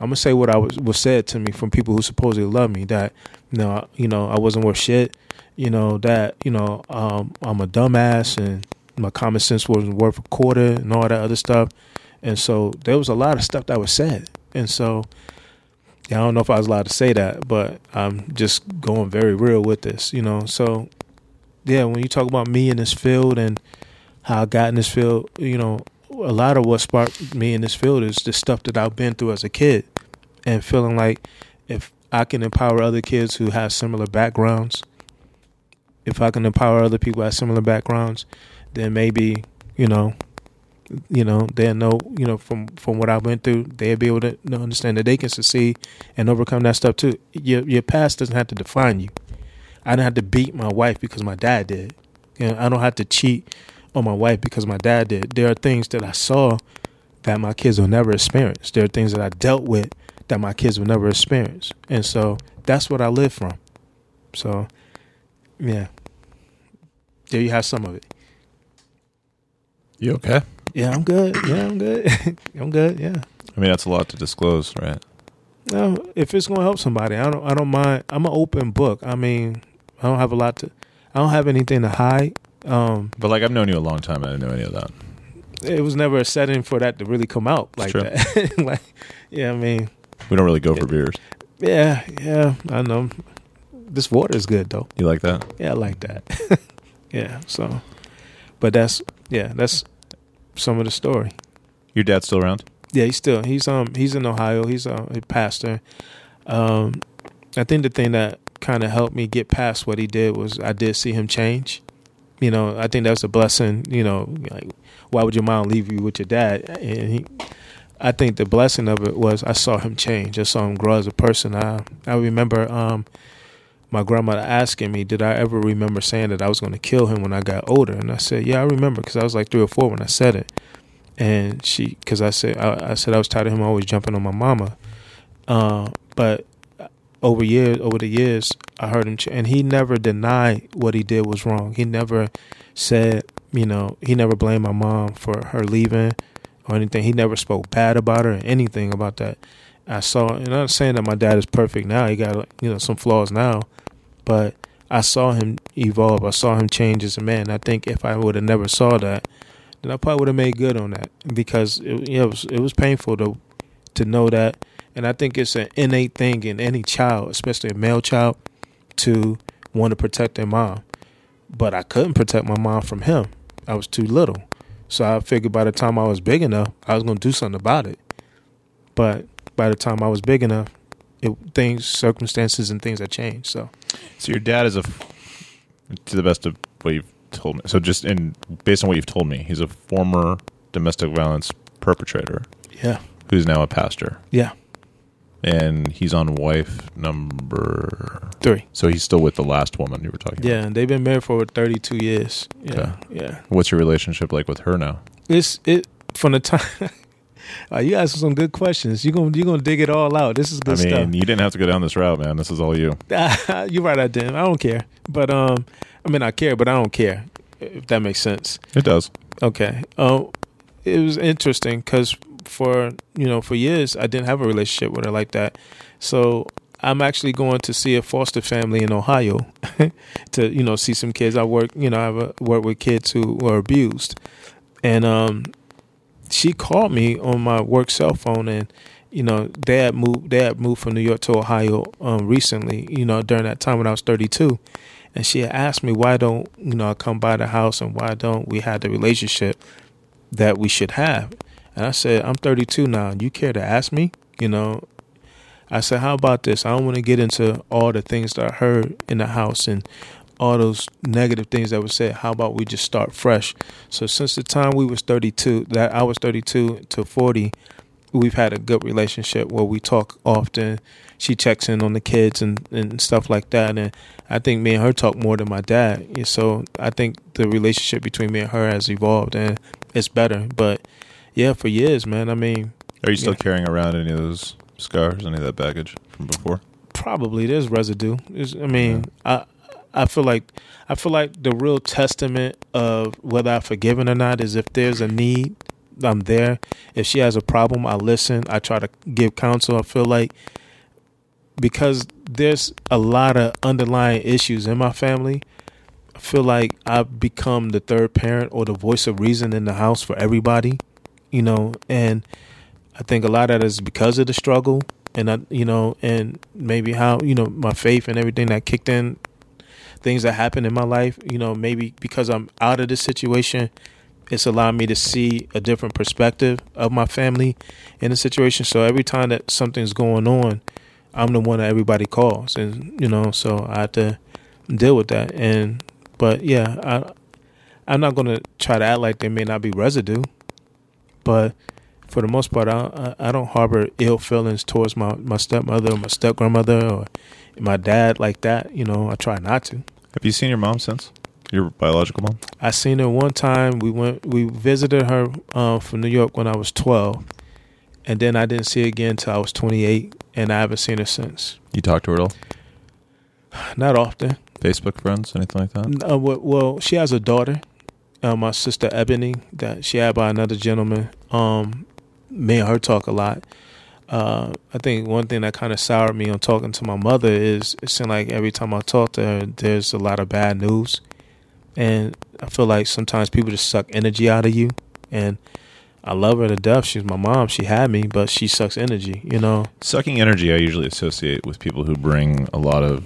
I'm gonna say what I was was said to me from people who supposedly love me that you know you know I wasn't worth shit. You know that you know um, I'm a dumbass and my common sense wasn't worth a quarter and all that other stuff. And so there was a lot of stuff that was said. And so yeah, I don't know if I was allowed to say that, but I'm just going very real with this, you know. So yeah, when you talk about me in this field and how I got in this field, you know, a lot of what sparked me in this field is the stuff that I've been through as a kid and feeling like if I can empower other kids who have similar backgrounds, if I can empower other people have similar backgrounds, then maybe, you know, You know, they'll know. You know, from from what I went through, they'll be able to understand that they can succeed and overcome that stuff too. Your your past doesn't have to define you. I don't have to beat my wife because my dad did. You know, I don't have to cheat on my wife because my dad did. There are things that I saw that my kids will never experience. There are things that I dealt with that my kids will never experience. And so that's what I live from. So, yeah. There you have some of it. You okay? Yeah, I'm good. Yeah, I'm good. [LAUGHS] I'm good. Yeah. I mean, that's a lot to disclose, right? No, if it's gonna help somebody, I don't. I don't mind. I'm an open book. I mean, I don't have a lot to. I don't have anything to hide. Um, But like, I've known you a long time. I didn't know any of that. it was never a setting for that to really come out like that. [LAUGHS] like, yeah, I mean, We don't really go for beers. yeah, yeah. I know. This water is good though. You like that? Yeah, I like that. [LAUGHS] yeah. So, but that's yeah, that's some of the story. Your dad's still around? Yeah, he's still he's um he's in Ohio. He's a, a pastor. Um, I think the thing that kind of helped me get past what he did was I did see him change. You know, I think that's a blessing. You know, like why would your mom leave you with your dad? And he, I think the blessing of it was I saw him change. I saw him grow as a person. I I remember um my grandmother asking me, did I ever remember saying that I was going to kill him when I got older? And I said, yeah, I remember because I was like three or four when I said it and she because I said I, I said I was tired of him always jumping on my mama. Uh, but over years, over the years, I heard him, ch- and he never denied what he did was wrong. He never said, you know, he never blamed my mom for her leaving or anything. He never spoke bad about her or anything about that. I saw, and I'm saying that my dad is perfect now. He got you know some flaws now, but I saw him evolve. I saw him change as a man. I think if I would have never saw that, then I probably would have made good on that because it, you know, it was it was painful to to know that, and I think it's an innate thing in any child, especially a male child, to want to protect their mom. But I couldn't protect my mom from him. I was too little, so I figured by the time I was big enough, I was going to do something about it. But by the time I was big enough, it, things, circumstances, and things that change. So So your dad is a, to the best of what you've told me. So just in based on what you've told me, he's a former domestic violence perpetrator yeah, who's now a pastor, yeah, and he's on wife number. three. So he's still with the last woman you were talking. About. Yeah, and they've been married for 32 years. Yeah, Okay. yeah. What's your relationship like with her now? It's it from the time. [LAUGHS] Uh, you asked some good questions. You gonna you gonna dig it all out. This is I good mean, you didn't have to go down this route, man. This is all you. [LAUGHS] You're right. I didn't. I don't care. But um, I mean, I care, but I don't care. If that makes sense. It does. Okay. Um, it was interesting because for you know for years I didn't have a relationship with her like that. So I'm actually going to see a foster family in Ohio [LAUGHS] to you know see some kids. I work you know I work with kids who were abused, and um, she called me on my work cell phone and. You know, dad moved. Had moved from New York to Ohio um, recently. You know, during that time when I was 32, and she asked me why don't you know I come by the house and why don't we have the relationship that we should have. And I said, I'm 32 now. You care to ask me? You know, I said, how about this? I don't want to get into all the things that I heard in the house and all those negative things that were said. How about we just start fresh? So since the time we was 32, that I was 32 to 40, we've had a good relationship where we talk often. She checks in on the kids and, and stuff like that. And I think me and her talk more than my dad. And So I think the relationship between me and her has evolved and it's better. But yeah, for years, man. I mean, Are you still Yeah. carrying around any of those scars, any of that baggage from before? probably there's residue. It's- I mean, I I feel like I feel like the real testament of whether I've forgiven or not is if there's a need, I'm there. If she has a problem, I listen. I try to give counsel. I feel like because there's a lot of underlying issues in my family. I feel like I've become the third parent or the voice of reason in the house for everybody, you know, and I think a lot of that is because of the struggle and I, you know, and maybe how, you know, my faith and everything that kicked in, things that happened in my life, you know, maybe because I'm out of this situation, it's allowed me to see a different perspective of my family in the situation. So every time that something's going on, I'm the one that everybody calls, and you know, so I have to deal with that. And but yeah, I I'm not gonna try to act like there may not be residue. but for the most part, I, I don't harbor ill feelings towards my my stepmother or my step grandmother or my dad like that. You know, I try not to. Have you seen your mom since? Your biological mom? I seen her one time. We went, we visited her uh, from New York when I was twelve, and then I didn't see her again until I was twenty eight, and I haven't seen her since. You talk to her at all? [SIGHS] Not often. Facebook friends, anything like that? Uh, well, well, she has a daughter, uh, my sister Ebony, that she had by another gentleman. Um, me and her talk a lot. Uh, I think one thing that kind of soured me on talking to my mother is it seemed like every time I talk to her, there's a lot of bad news, and I feel like sometimes people just suck energy out of you. And I love her to death. She's my mom. She had me, but she sucks energy. You know. Sucking energy, I usually associate with people who bring a lot of.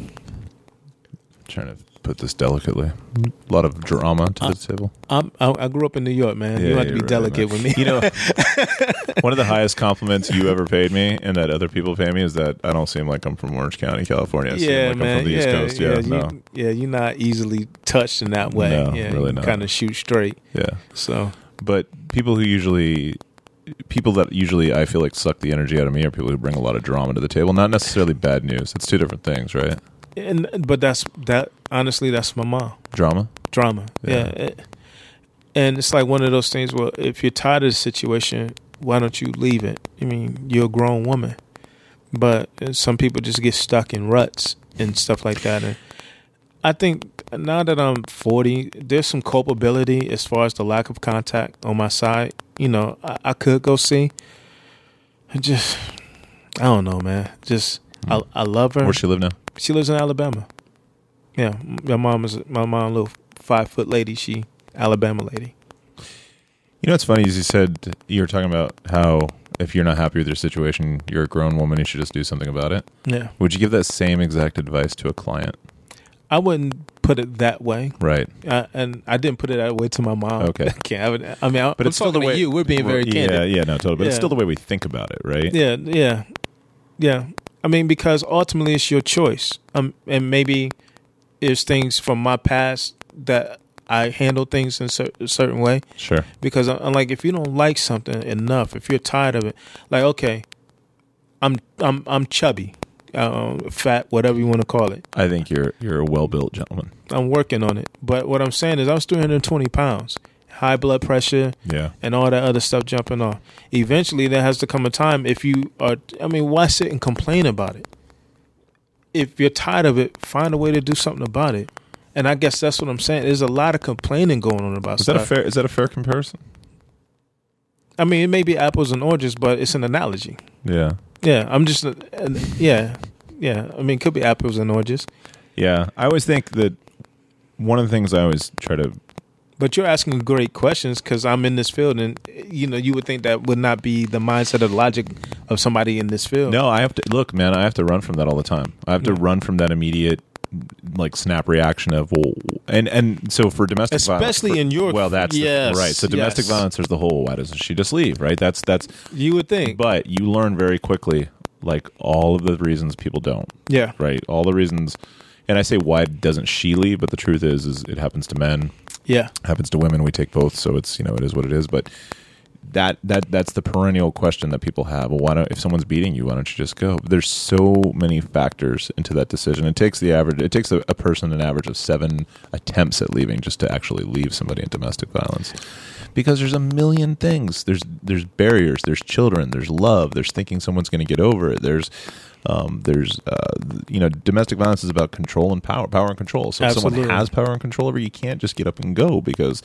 trying to put this delicately, a lot of drama to the table. I'm, I, I grew up in New York, man. you Yeah, don't have to be right, delicate man. with me. [LAUGHS] You know, [LAUGHS] one of the highest compliments you ever paid me, and that other people pay me, is that I don't seem like I'm from Orange County, California. I seem yeah, like man. I'm from the yeah, East Coast. Yeah, yeah, no, you, yeah. You're not easily touched in that way. No, yeah, really you not. Kind of shoot straight. yeah. So But people who usually, people that usually I feel like suck the energy out of me are people who bring a lot of drama to the table. Not necessarily bad news. It's two different things, right? And but that's that. Honestly, that's my mom. Drama. Drama. Yeah. Yeah. And it's like one of those things. where if you're tired of the situation, why don't you leave it? I mean, you're a grown woman, but uh, some people just get stuck in ruts and stuff like that. And I think now that I'm 40, there's some culpability as far as the lack of contact on my side. You know, I, I could go see. I just, I don't know, man. Just, I, I love her. Where she live now? She lives in Alabama. Yeah, my mom is my mom, little five foot lady. She Alabama lady. You know what's funny is you said you were talking about how if you're not happy with your situation, you're a grown woman, you should just do something about it. Yeah, Would you give that same exact advice to a client? I wouldn't put it that way, Right. uh, and I didn't put it that way to my mom. Okay. [LAUGHS] I can't. I, mean, I, But I'm it's still the way you. We're being very Well, candid. Yeah, yeah, no, totally. But it's still the way we think about it, right? Yeah, yeah, yeah. I mean, because ultimately it's your choice. Um, and maybe there's things from my past that I handle things in cer- a certain way. Sure. because I'm I'm like if you don't like something enough, if you're tired of it, like okay, I'm I'm I'm chubby, um, fat, whatever you want to call it. I think you're you're a well built gentleman. I'm working on it, but what I'm saying is I was 320 pounds, high blood pressure, Yeah. and all that other stuff jumping off. Eventually, there has to come a time if you are. I mean, why sit and complain about it? If you're tired of it, find a way to do something about it. And I guess that's what I'm saying. There's a lot of complaining going on about Is stuff. that a fair is that a fair comparison? I mean, it may be apples and oranges, but it's an analogy. Yeah. Yeah, I'm just, uh, yeah, yeah. I mean, it could be apples and oranges, Yeah. I always think that one of the things I always try to but you're asking great questions because I'm in this field, and you know, you would think that would not be the mindset or the logic of somebody in this field. No, I have to look, man. I have to run from that all the time. I have to Yeah. run from that immediate, like snap reaction of well, and and so for domestic violence, Especially for- in your- well, that's the- right. So domestic yes. violence, there's the whole why doesn't she just leave? Right. That's that's. you would think, But you learn very quickly, like all of the reasons people don't. yeah, Right. All the reasons, and I say why doesn't she leave? But the truth is, is it happens to men. Yeah, happens to women. We take both, so it's you know it is what it is. But that that that's the perennial question that people have. Well, why don't if someone's beating you, why don't you just go? There's so many factors into that decision. It takes the average. It takes a, a person an average of seven attempts at leaving just to actually leave somebody in domestic violence. Because there's a million things. There's there's barriers. There's children. There's love. There's thinking someone's going to get over it. There's um, there's uh, you know domestic violence is about control and power, power and control. So if someone Absolutely. has power and control over you, you can't just get up and go because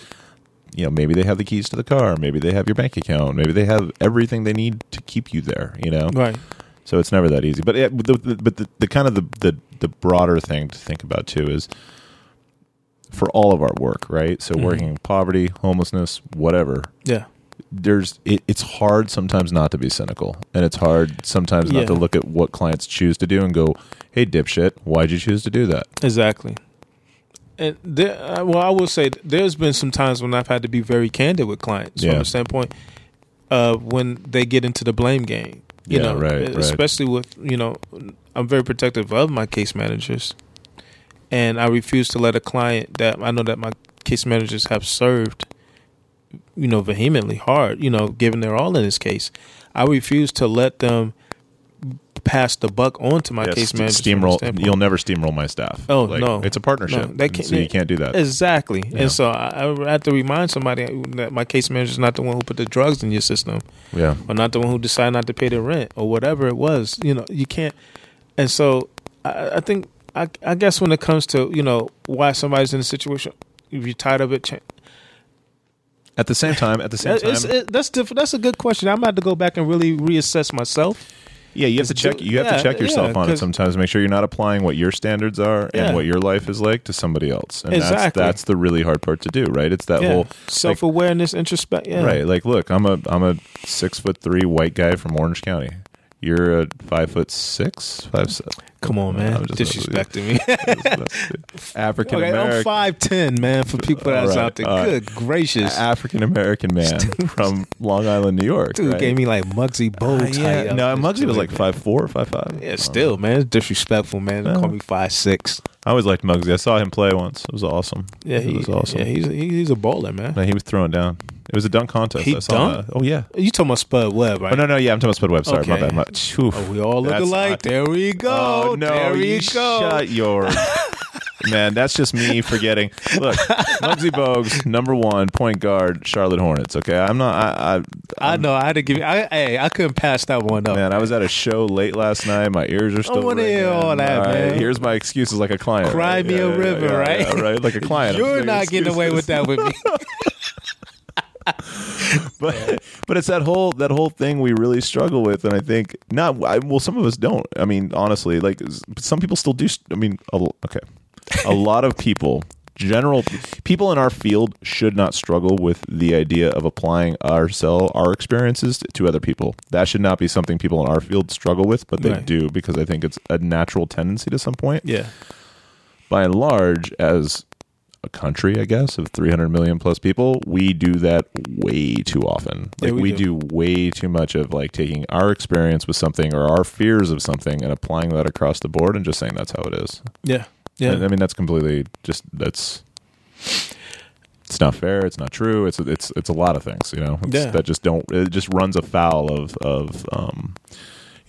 you know maybe they have the keys to the car, maybe they have your bank account, maybe they have everything they need to keep you there. You know, right, so it's never that easy. But yeah, the, the, but the, the kind of the, the the broader thing to think about too is for all of our work, right? So Mhm. working in poverty, homelessness, whatever. yeah, There's it, it's hard sometimes not to be cynical, and it's hard sometimes not to look at what clients choose to do and go, "Hey, dipshit, why'd you choose to do that?" exactly. And there, uh, well, I will say there's been some times when I've had to be very candid with clients Yeah. from a standpoint of when they get into the blame game. You Yeah, know, right, right. especially with you know, I'm very protective of my case managers, and I refuse to let a client that I know that my case managers have served you know, vehemently hard, you know, giving their all in this case. I refuse to let them pass the buck on to my case manager. steamroll. You'll never steamroll my staff. Oh Like, no, it's a partnership. No, they can't, so you can't do that. Exactly, Yeah. and so I, I have to remind somebody that my case manager is not the one who put the drugs in your system, Yeah, or not the one who decided not to pay the rent, or whatever it was. You know, you can't. And so I, I think I, I guess when it comes to you know why somebody's in a situation, if you're tired of it, cha- at the same time, at the same time, it, that's diff- that's a good question. I'm about to go back and really reassess myself. yeah, you have to check. You have yeah, to check yourself yeah, on it sometimes. Make sure you're not applying what your standards are Yeah. and what your life is like to somebody else. And that's Exactly. that's the really hard part to do. Right? It's that whole Self awareness, introspect. Yeah. Right. Like, look, I'm a I'm a six foot three white guy from Orange County. You're a five foot six, five. se- Come on, man. Disrespecting me. [LAUGHS] African okay, I'm American. five ten, man. For people that's right, out there, right. good gracious, African American man [LAUGHS] from Long Island, New York. dude right? gave me like Muggsy bow Uh, yeah. No, shit was like five four, five five. Yeah, still, man, it's disrespectful, man. Yeah. Call me five six. I always liked Muggsy. I saw him play once. It was awesome. Yeah, he it was awesome. Yeah, he's he's a bowler, man. No, he was throwing down. It was a dunk contest. He I saw dunked? that. Oh yeah. You talking about Spud Webb, right? Oh no, no, yeah. I'm talking about Spud Webb. Sorry, my Okay. bad. My, Oof. Oh, we all look That's alike. not- there we go. Oh no! there we you go. Shut your [LAUGHS] man. That's just me forgetting. Look, Muggsy Bogues, number one point guard, Charlotte Hornets. Okay, I'm not. I, I, I know. I had to give you. I, hey, I couldn't pass that one up. man, I was at a show late last night. My ears are still. wanna hear all that, man. Here's my excuses, like a client. Cry me a river, right? right, like a client. [LAUGHS] I'm You're just not getting away with that with me. [LAUGHS] but but it's that whole that whole thing we really struggle with, and I think not. I, well, some of us don't. I mean, honestly, like some people still do. I mean, okay, a lot of people. General people in our field should not struggle with the idea of applying our sell our experiences to other people. That should not be something people in our field struggle with, but they Right. do because I think it's a natural tendency to some point yeah. by and large, as a country, I guess, of 300 million plus people, we do that way too often. Yeah, Like, we we, do. do. way too much of like taking our experience with something or our fears of something and applying that across the board and just saying that's how it is. Yeah. Yeah. I mean, that's completely just, that's. It's not fair. It's not true. It's it's it's a lot of things, you know. It's, Yeah. That just don't. It just runs afoul of of um,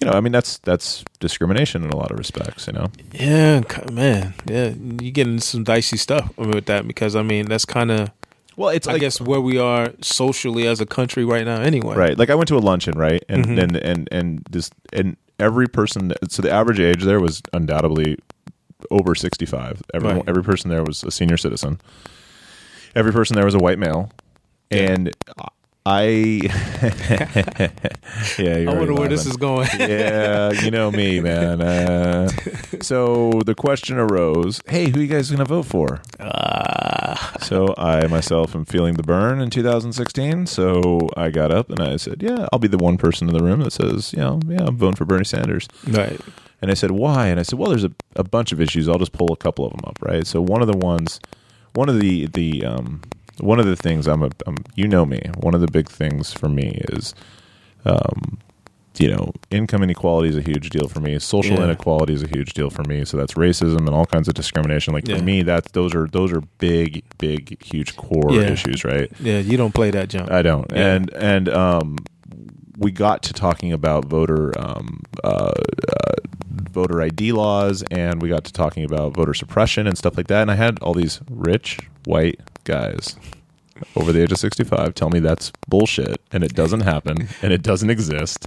you know. I mean, that's that's discrimination in a lot of respects, you know. Yeah, man. Yeah, you get into some dicey stuff with that because I mean that's kind of Well, it's I guess where we are socially as a country right now. Anyway, right like i went to a luncheon right and Mhm. and and and this and every person that- so the average age there was undoubtedly over 65 every Right. every person there was a senior citizen every person there was a white male and i [LAUGHS] yeah I wonder where this is going. [LAUGHS] yeah, you know me, man. Uh, [LAUGHS] so the question arose: Hey, who you guys gonna vote for? Ah, So I myself am feeling the Bern in 2016. So I got up and I said, "Yeah, I'll be the one person in the room that says, you know, yeah, I'm voting for Bernie Sanders." right. And I said, "Why?" And I said, "Well, there's a, a bunch of issues. I'll just pull a couple of them up, right?" So one of the ones, one of the the um, one of the things I'm a um, you know me. One of the big things for me is, um, you know, income inequality is a huge deal for me. Social Yeah. inequality is a huge deal for me. So that's racism and all kinds of discrimination. Like Yeah. for me, that those are those are big, big, huge core Yeah. issues, right? Yeah, you don't play that jump. I don't. And and um, we got to talking about voter um, uh, uh, voter ID laws, and we got to talking about voter suppression and stuff like that. And I had all these rich white guys over the age of sixty five tell me that's bullshit, and it doesn't happen, and it doesn't exist.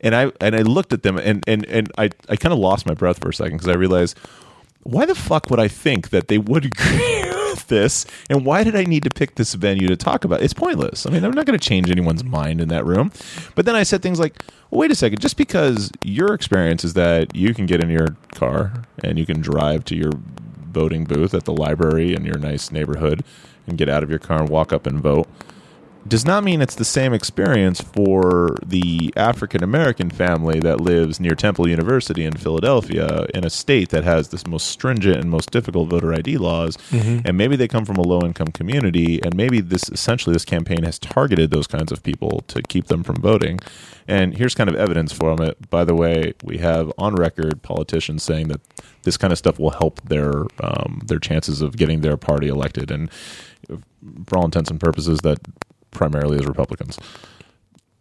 And I and I looked at them, and and and I I kind of lost my breath for a second because I realized why the fuck would I think that they would [LAUGHS] agree with this? And why did I need to pick this venue to talk about? It's pointless. I mean, I'm not going to change anyone's mind in that room. But then I said things like, well, wait a second, just because your experience is that you can get in your car and you can drive to your voting booth at the library in your nice neighborhood and get out of your car and walk up and vote does not mean it's the same experience for the African American family that lives near Temple University in Philadelphia in a state that has this most stringent and most difficult voter ID laws. And maybe they come from a low income community, and maybe this essentially this campaign has targeted those kinds of people to keep them from voting. And here's kind of evidence for it. By the way, we have on record politicians saying that this kind of stuff will help their um, their chances of getting their party elected. And for all intents and purposes, that primarily as Republicans.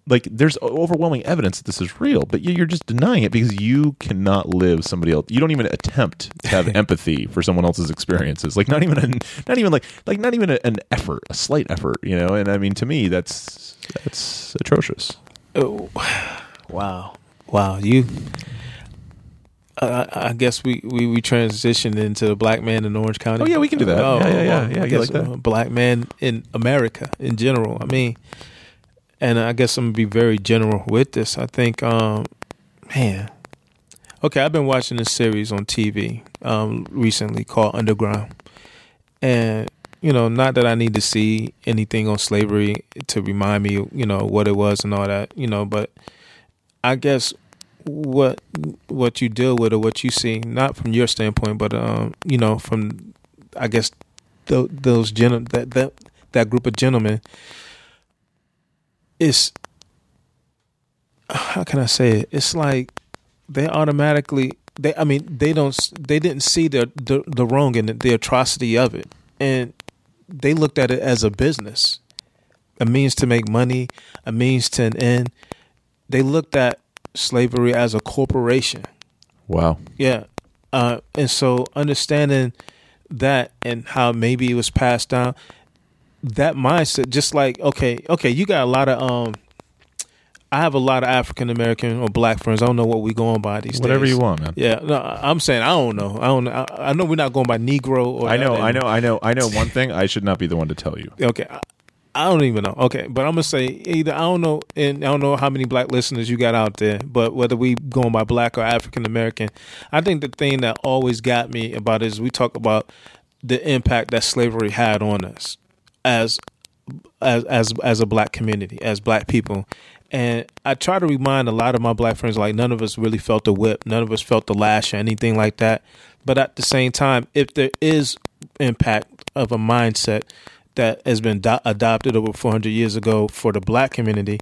Like, there's overwhelming evidence that this is real, but you- you're just denying it because you cannot live somebody else. You don't even attempt to have [LAUGHS] empathy for someone else's experiences. Like, not even, a, not even like, like not even a, an effort, a slight effort. You know, and I mean, to me, that's that's atrocious. Oh, wow, wow! You, I, I guess we, we we transitioned into the black man in Orange County. Oh, yeah, we can do that. Yeah, yeah, yeah. well, Yeah, I guess like uh, black man in America in general. I mean, and I guess I'm gonna be very general with this. I think, um, man, okay, I've been watching this series on TV um, recently called Underground, and you know, not that I need to see anything on slavery to remind me, you know, what it was and all that, you know, but I guess what what you deal with or what you see, not from your standpoint, but um, you know, from I guess th- those gen- that that that group of gentlemen is how can I say it? It's like they automatically they I mean they don't they didn't see the the, the wrong and it, the atrocity of it, and they looked at it as a business, a means to make money, a means to an end. They looked at slavery as a corporation. Wow. Yeah. Uh, and so understanding that and how maybe it was passed down, that mindset, just like, okay, okay, you got a lot of, um, I have a lot of African American or black friends. I don't know what we going by these Whatever days. you want, man. Yeah, no, I'm saying I don't know. I don't. I, I know we're not going by Negro or. I know, I know, I know, I know one thing. I should not be the one to tell you. Okay, I, I don't even know. Okay, but I'm gonna say either I don't know, and I don't know how many black listeners you got out there, but whether we going by black or African American, I think the thing that always got me about is we talk about the impact that slavery had on us as as as as a black community, as black people. And I try to remind a lot of my black friends, like none of us really felt the whip, none of us felt the lash or anything like that. But at the same time, if there is impact of a mindset that has been do- adopted over 400 years ago for the black community,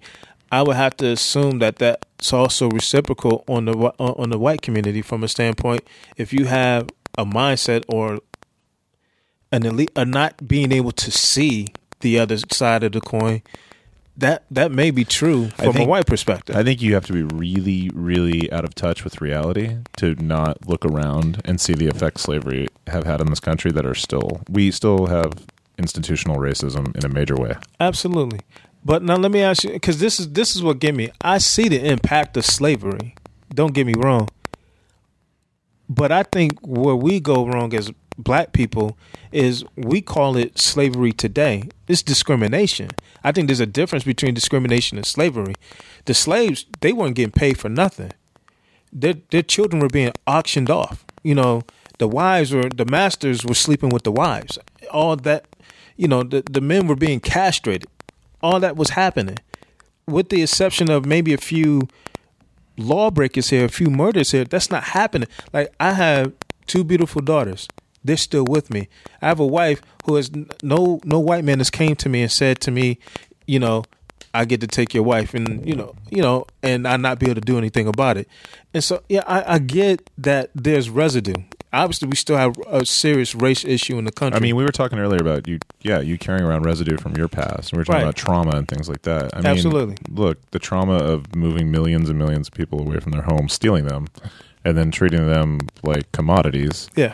I would have to assume that that's also reciprocal on the on the white community from a standpoint. If you have a mindset or an elite, or not being able to see the other side of the coin, that that may be true from a white perspective. I think you have to be really, really out of touch with reality to not look around and see the effects slavery have had in this country that are still we still have institutional racism in a major way. Absolutely. But now let me ask you, because this is this is what get me. I see the impact of slavery. Don't get me wrong. But I think where we go wrong as black people is we call it slavery today. It's discrimination. I think there's a difference between discrimination and slavery. The slaves, they weren't getting paid for nothing. Their their children were being auctioned off. You know, the wives were the masters were sleeping with the wives. All that you know, the, the men were being castrated. All that was happening. With the exception of maybe a few lawbreakers here, a few murders here, that's not happening. Like I have two beautiful daughters. They're still with me. I have a wife who has no no white man has came to me and said to me, you know, I get to take your wife and you know, you know, and I not be able to do anything about it. And so yeah, I, I get that there's residue. Obviously we still have a serious race issue in the country. I mean, we were talking earlier about you, yeah, you carrying around residue from your past. and We were talking Right. about trauma and things like that. I mean, Absolutely. Look, the trauma of moving millions and millions of people away from their homes, stealing them, and then treating them like commodities, yeah.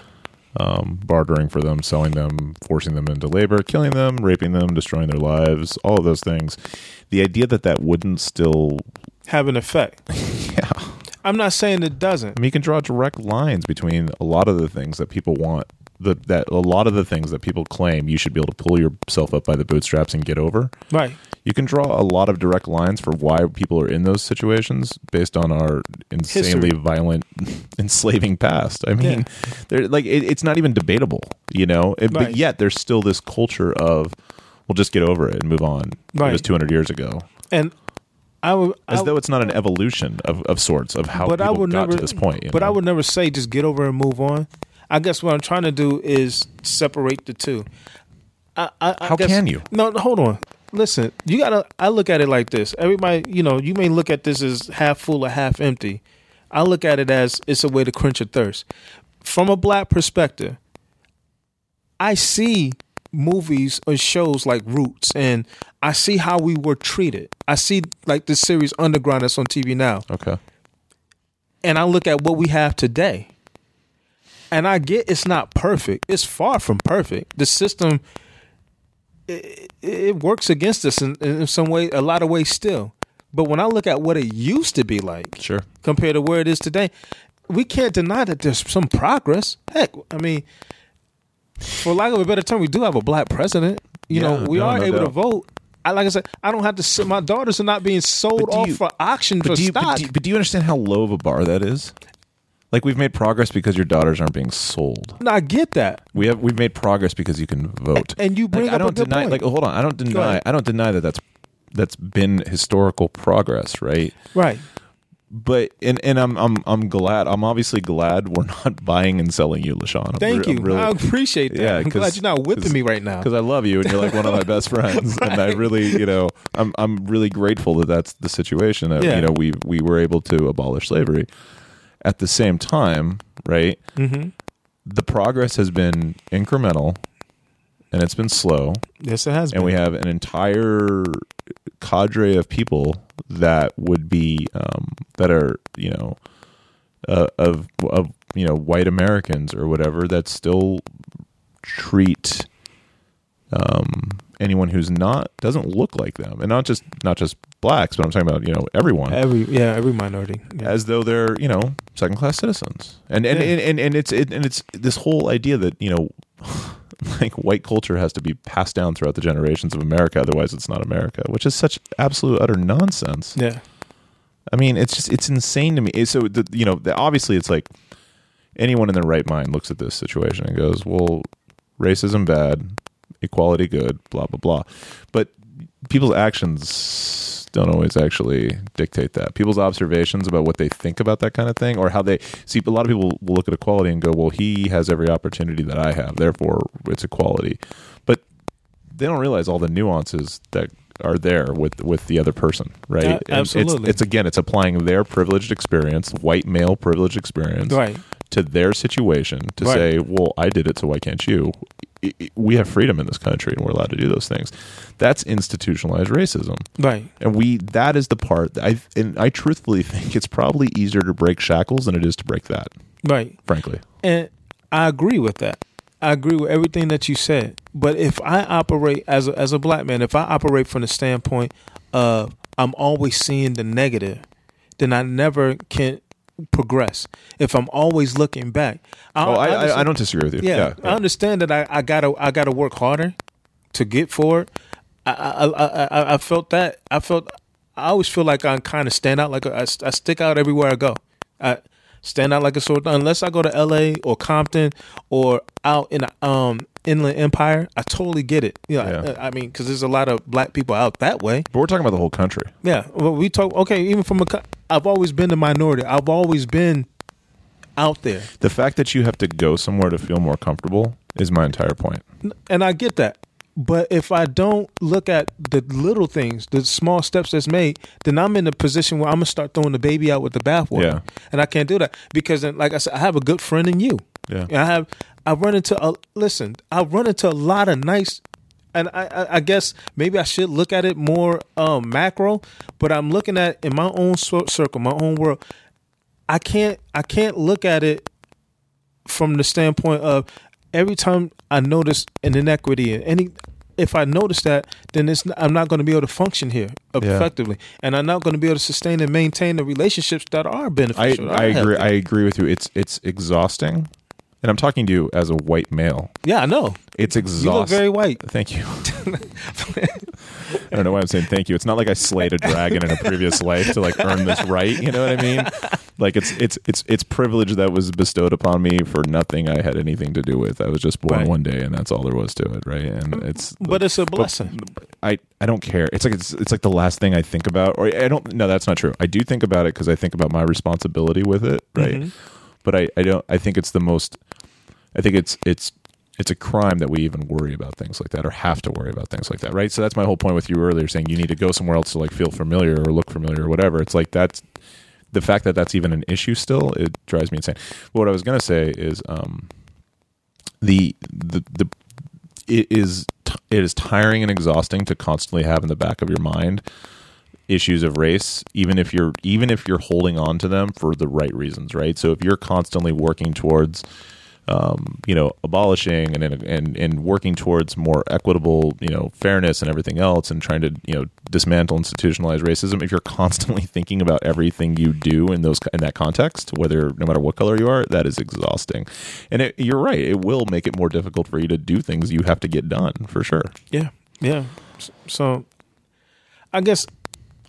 um, bartering for them, selling them, forcing them into labor, killing them, raping them, destroying their lives, all of those things. The idea that that wouldn't still, Have an effect. [LAUGHS] yeah. I'm not saying it doesn't. I mean, you can draw direct lines between a lot of the things that people want. The, that a lot of the things that people claim you should be able to pull yourself up by the bootstraps and get over. Right. You can draw a lot of direct lines for why people are in those situations based on our insanely History. violent, [LAUGHS] enslaving past. I mean, they're like it, it's not even debatable, you know. It- Right. But yet, there's still this culture of, "We'll just get over it and move on." It was 200 years ago, And I would as I, though it's not an evolution of, of sorts of how but I people would got never to this point. But I would never say just get over and move on. I guess what I'm trying to do is separate the two. I, I, I How guess- can you? No, no, hold on. Listen, you gotta. I look at it like this. Everybody, you know, you may look at this as half full or half empty. I look at it as it's a way to quench your thirst. From a black perspective, I see movies or shows like Roots, and I see how we were treated. I see like the series Underground that's on TV now, Okay. and I look at what we have today. And I get it's not perfect. It's far from perfect. The system it, it works against us in, in some way, a lot of ways still. But when I look at what it used to be like, Sure. compared to where it is today, we can't deny that there's some progress. Heck, I mean, for lack of a better term, we do have a black president. You Yeah, know, we no, are no able to vote. I like I said, I don't have to. Sit, my daughters are not being sold off you- for auction for But do, you, but, stock. do you, but do you understand how low of a bar that is? Like we've made progress because your daughters aren't being sold. No, I get that. We have we've made progress because you can vote. And you bring like, I up a don't good deny. point. Like hold on, I don't deny. I don't deny that that's that's been historical progress, right? Right. But and and I'm I'm I'm glad. I'm obviously glad we're [LAUGHS] not buying and selling you, Lashawn. Thank re- you. Really, I appreciate that. Yeah, I'm glad you're not whipping me right now. because I love you and you're like one of my best [LAUGHS] friends, and I really, you know, I'm I'm really grateful that that's the situation. That, Yeah. You know, we we were able to abolish slavery. At the same time, right? Mm-hmm. The progress has been incremental, and it's been slow, Yes, it has been. and we have an entire cadre of people that would be um, that are you know uh, of of you know white Americans or whatever that still treat um, anyone who's not doesn't look like them, and not just not just blacks, but I'm talking about you know everyone every yeah every minority. Yeah. as though they're you know second class citizens, and and, Yeah. and, and and it's it, and it's this whole idea that you know. [LAUGHS] Like white culture has to be passed down throughout the generations of America, otherwise it's not America, which is such absolute utter nonsense. yeah. I mean, it's just it's insane to me. So the, you know, the, obviously, it's like anyone in their right mind looks at this situation and goes, "Well, racism bad, equality good, blah blah blah." But people's actions don't always actually dictate that. People's observations about what they think about that kind of thing, or how they see. A lot of people will look at equality and go, "Well, he has every opportunity that I have, therefore it's equality." But they don't realize all the nuances that are there with with the other person, right? Yeah, And it's- absolutely. It's, again, it's applying their privileged experience, white male privileged experience, Right. To their situation to Right. say, "Well, I did it, so why can't you?" We have freedom in this country, and we're allowed to do those things. That's institutionalized racism, Right. and we that is the part I and I truthfully [LAUGHS] think it's probably easier to break shackles than it is to break that. Right. Frankly, And I agree with that. I agree with everything that you said. But if I operate as a, as a black man, if I operate from the standpoint of I'm always seeing the negative, then I never can progress. If I'm always looking back, I, oh, I, I, I don't disagree with you. Yeah, Yeah, I understand that I, I gotta I gotta work harder to get forward. I I, I, I I felt that I felt I always feel like I kind of stand out like a, I, I stick out everywhere I go. I stand out like a sore thumb. Unless I go to L.A. or Compton or out in um Inland Empire, I totally get it. You know, Yeah. I, uh, I mean, because there's a lot of black people out that way. but we're talking about the whole country. Yeah, well, we talk. Okay, even from a, I've always been the minority. I've always been out there. The fact that you have to go somewhere to feel more comfortable is my entire point. and I get that. But if I don't look at the little things, the small steps that's made, then I'm in a position where I'm gonna start throwing the baby out with the bathwater. Yeah. And I can't do that because, then, like I said, I have a good friend in you. Yeah. And I have. I run into a listen. I run into a lot of nice, and I, I, I guess maybe I should look at it more um, macro. But I'm looking at in my own circle, my own world. I can't. I can't look at it from the standpoint of every time I notice an inequity in any if I notice that, then it's I'm not going to be able to function here effectively, and I'm not going to be able to sustain and maintain the relationships that are beneficial. that I are agree. I agree with you. It's it's exhausting, and I'm talking to you as a white male. yeah, I know. It's You exhausting. look very white. Thank you. I don't know why I'm saying thank you. It's not like I slayed a dragon in a previous life to like earn this right. You know what I mean? Like it's it's it's it's privilege that was bestowed upon me for nothing I had anything to do with. I was just born Right. one day, and that's all there was to it, right? And it's But it's a blessing. I, I don't care. It's like it's it's like the last thing I think about, or I don't. No, that's not true. I do think about it because I think about my responsibility with it, right? Mhm. But I, I don't. I think it's the most. I think it's it's it's a crime that we even worry about things like that or have to worry about things like that, right? So that's my whole point with you earlier, saying you need to go somewhere else to like feel familiar or look familiar or whatever. It's like that's the fact that that's even an issue still. It drives me insane. But what I was gonna say is, um, the the the it is it is tiring and exhausting to constantly have in the back of your mind issues of race even if you're even if you're holding on to them for the right reasons right so if you're constantly working towards um, you know abolishing and, and and working towards more equitable you know fairness and everything else and trying to you know dismantle institutionalized racism. If you're [LAUGHS] constantly thinking about everything you do in those in that context whether no matter what color you are that is exhausting. And it, you're right it will make it more difficult for you to do things you have to get done for sure. Yeah, yeah. So, I guess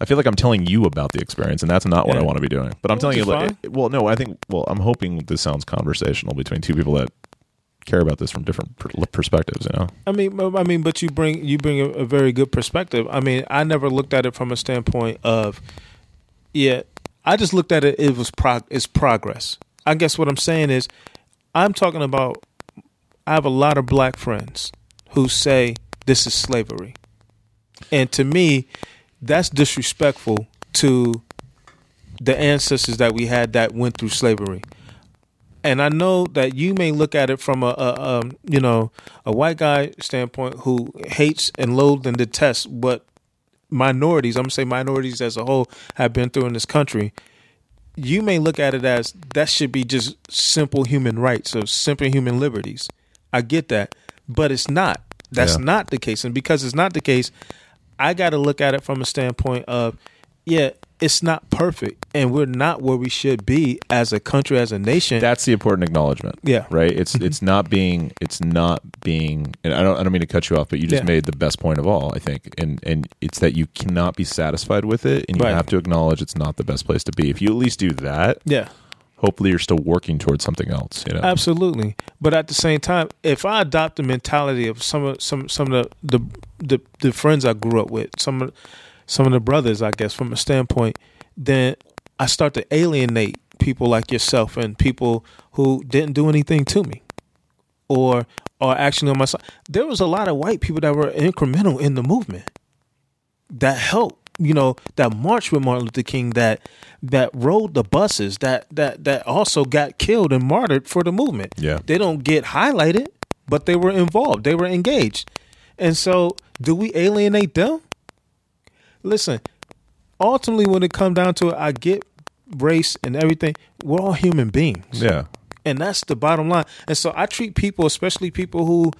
I feel like I'm telling you about the experience, and that's not what Yeah. I want to be doing. But I'm telling you, like, it- well, no, I think, well, I'm hoping this sounds conversational between two people that care about this from different perspectives. You know, I mean, but- I mean, but you bring you bring a, a very good perspective. I mean, I never looked at it from a standpoint of, yeah, I just looked at it. It was prog. It's progress. I guess what I'm saying is, I'm talking about. I have a lot of black friends who say this is slavery, and to me, that's disrespectful to the ancestors that we had that went through slavery and I know that you may look at it from a, a um, you know a white guy standpoint who hates and loathes and detests what minorities I'm gonna say minorities as a whole have been through in this country. You may look at it as that should be just simple human rights or simple human liberties. I get that, but it's not. That's Yeah. not the case, and because it's not the case, I got to look at it from a standpoint of, yeah, it's not perfect, and we're not where we should be as a country, as a nation. that's the important acknowledgement. Yeah. right. It's mm-hmm. it's not being it's not being. And I don't I don't mean to cut you off, but you just Yeah. made the best point of all. I think, and and it's that you cannot be satisfied with it, and you Right. have to acknowledge it's not the best place to be. If you at least do that, yeah, hopefully you're still working towards something else. You know, absolutely. But at the same time, if I adopt the mentality of some of some some of the the the, the friends I grew up with, some of some of the brothers, I guess, from a standpoint, then I start to alienate people like yourself and people who didn't do anything to me, or are actually on my side. There was a lot of white people that were incremental in the movement that helped you know that marched with Martin Luther King that that rode the buses that that that also got killed and martyred for the movement. Yeah. they don't get highlighted but they were involved. They were engaged. And so do we alienate them? Listen ultimately when it comes down to it I get race and everything we're all human beings. Yeah, and that's the bottom line. And so I treat people, especially people who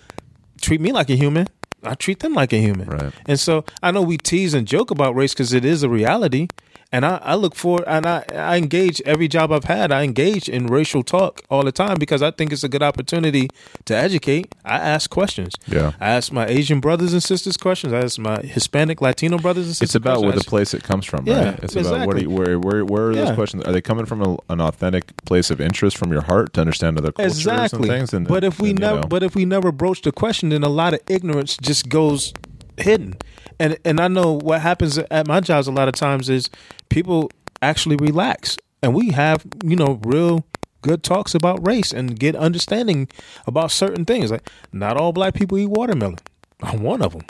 treat me like a human, I treat them like a human. Right. And so I know we tease and joke about race because it is a reality. And I, I look for and I, I engage every job I've had. I engage in racial talk all the time because I think it's a good opportunity to educate. I ask questions. Yeah. I ask my Asian brothers and sisters questions. I ask my Hispanic, Latino brothers and sisters. it's about where the place it comes from, Yeah, right? It's about what do exactly. you, where where where are those Yeah. questions? Are they coming from a, an authentic place of interest from your heart to understand other cultures exactly. and things? And but if we and, never, know, but if we never broach the question, then a lot of ignorance just goes hidden. And and I know what happens at my jobs a lot of times is people actually relax, and we have you know real good talks about race and get understanding about certain things. Like not all black people eat watermelon. I'm one of them.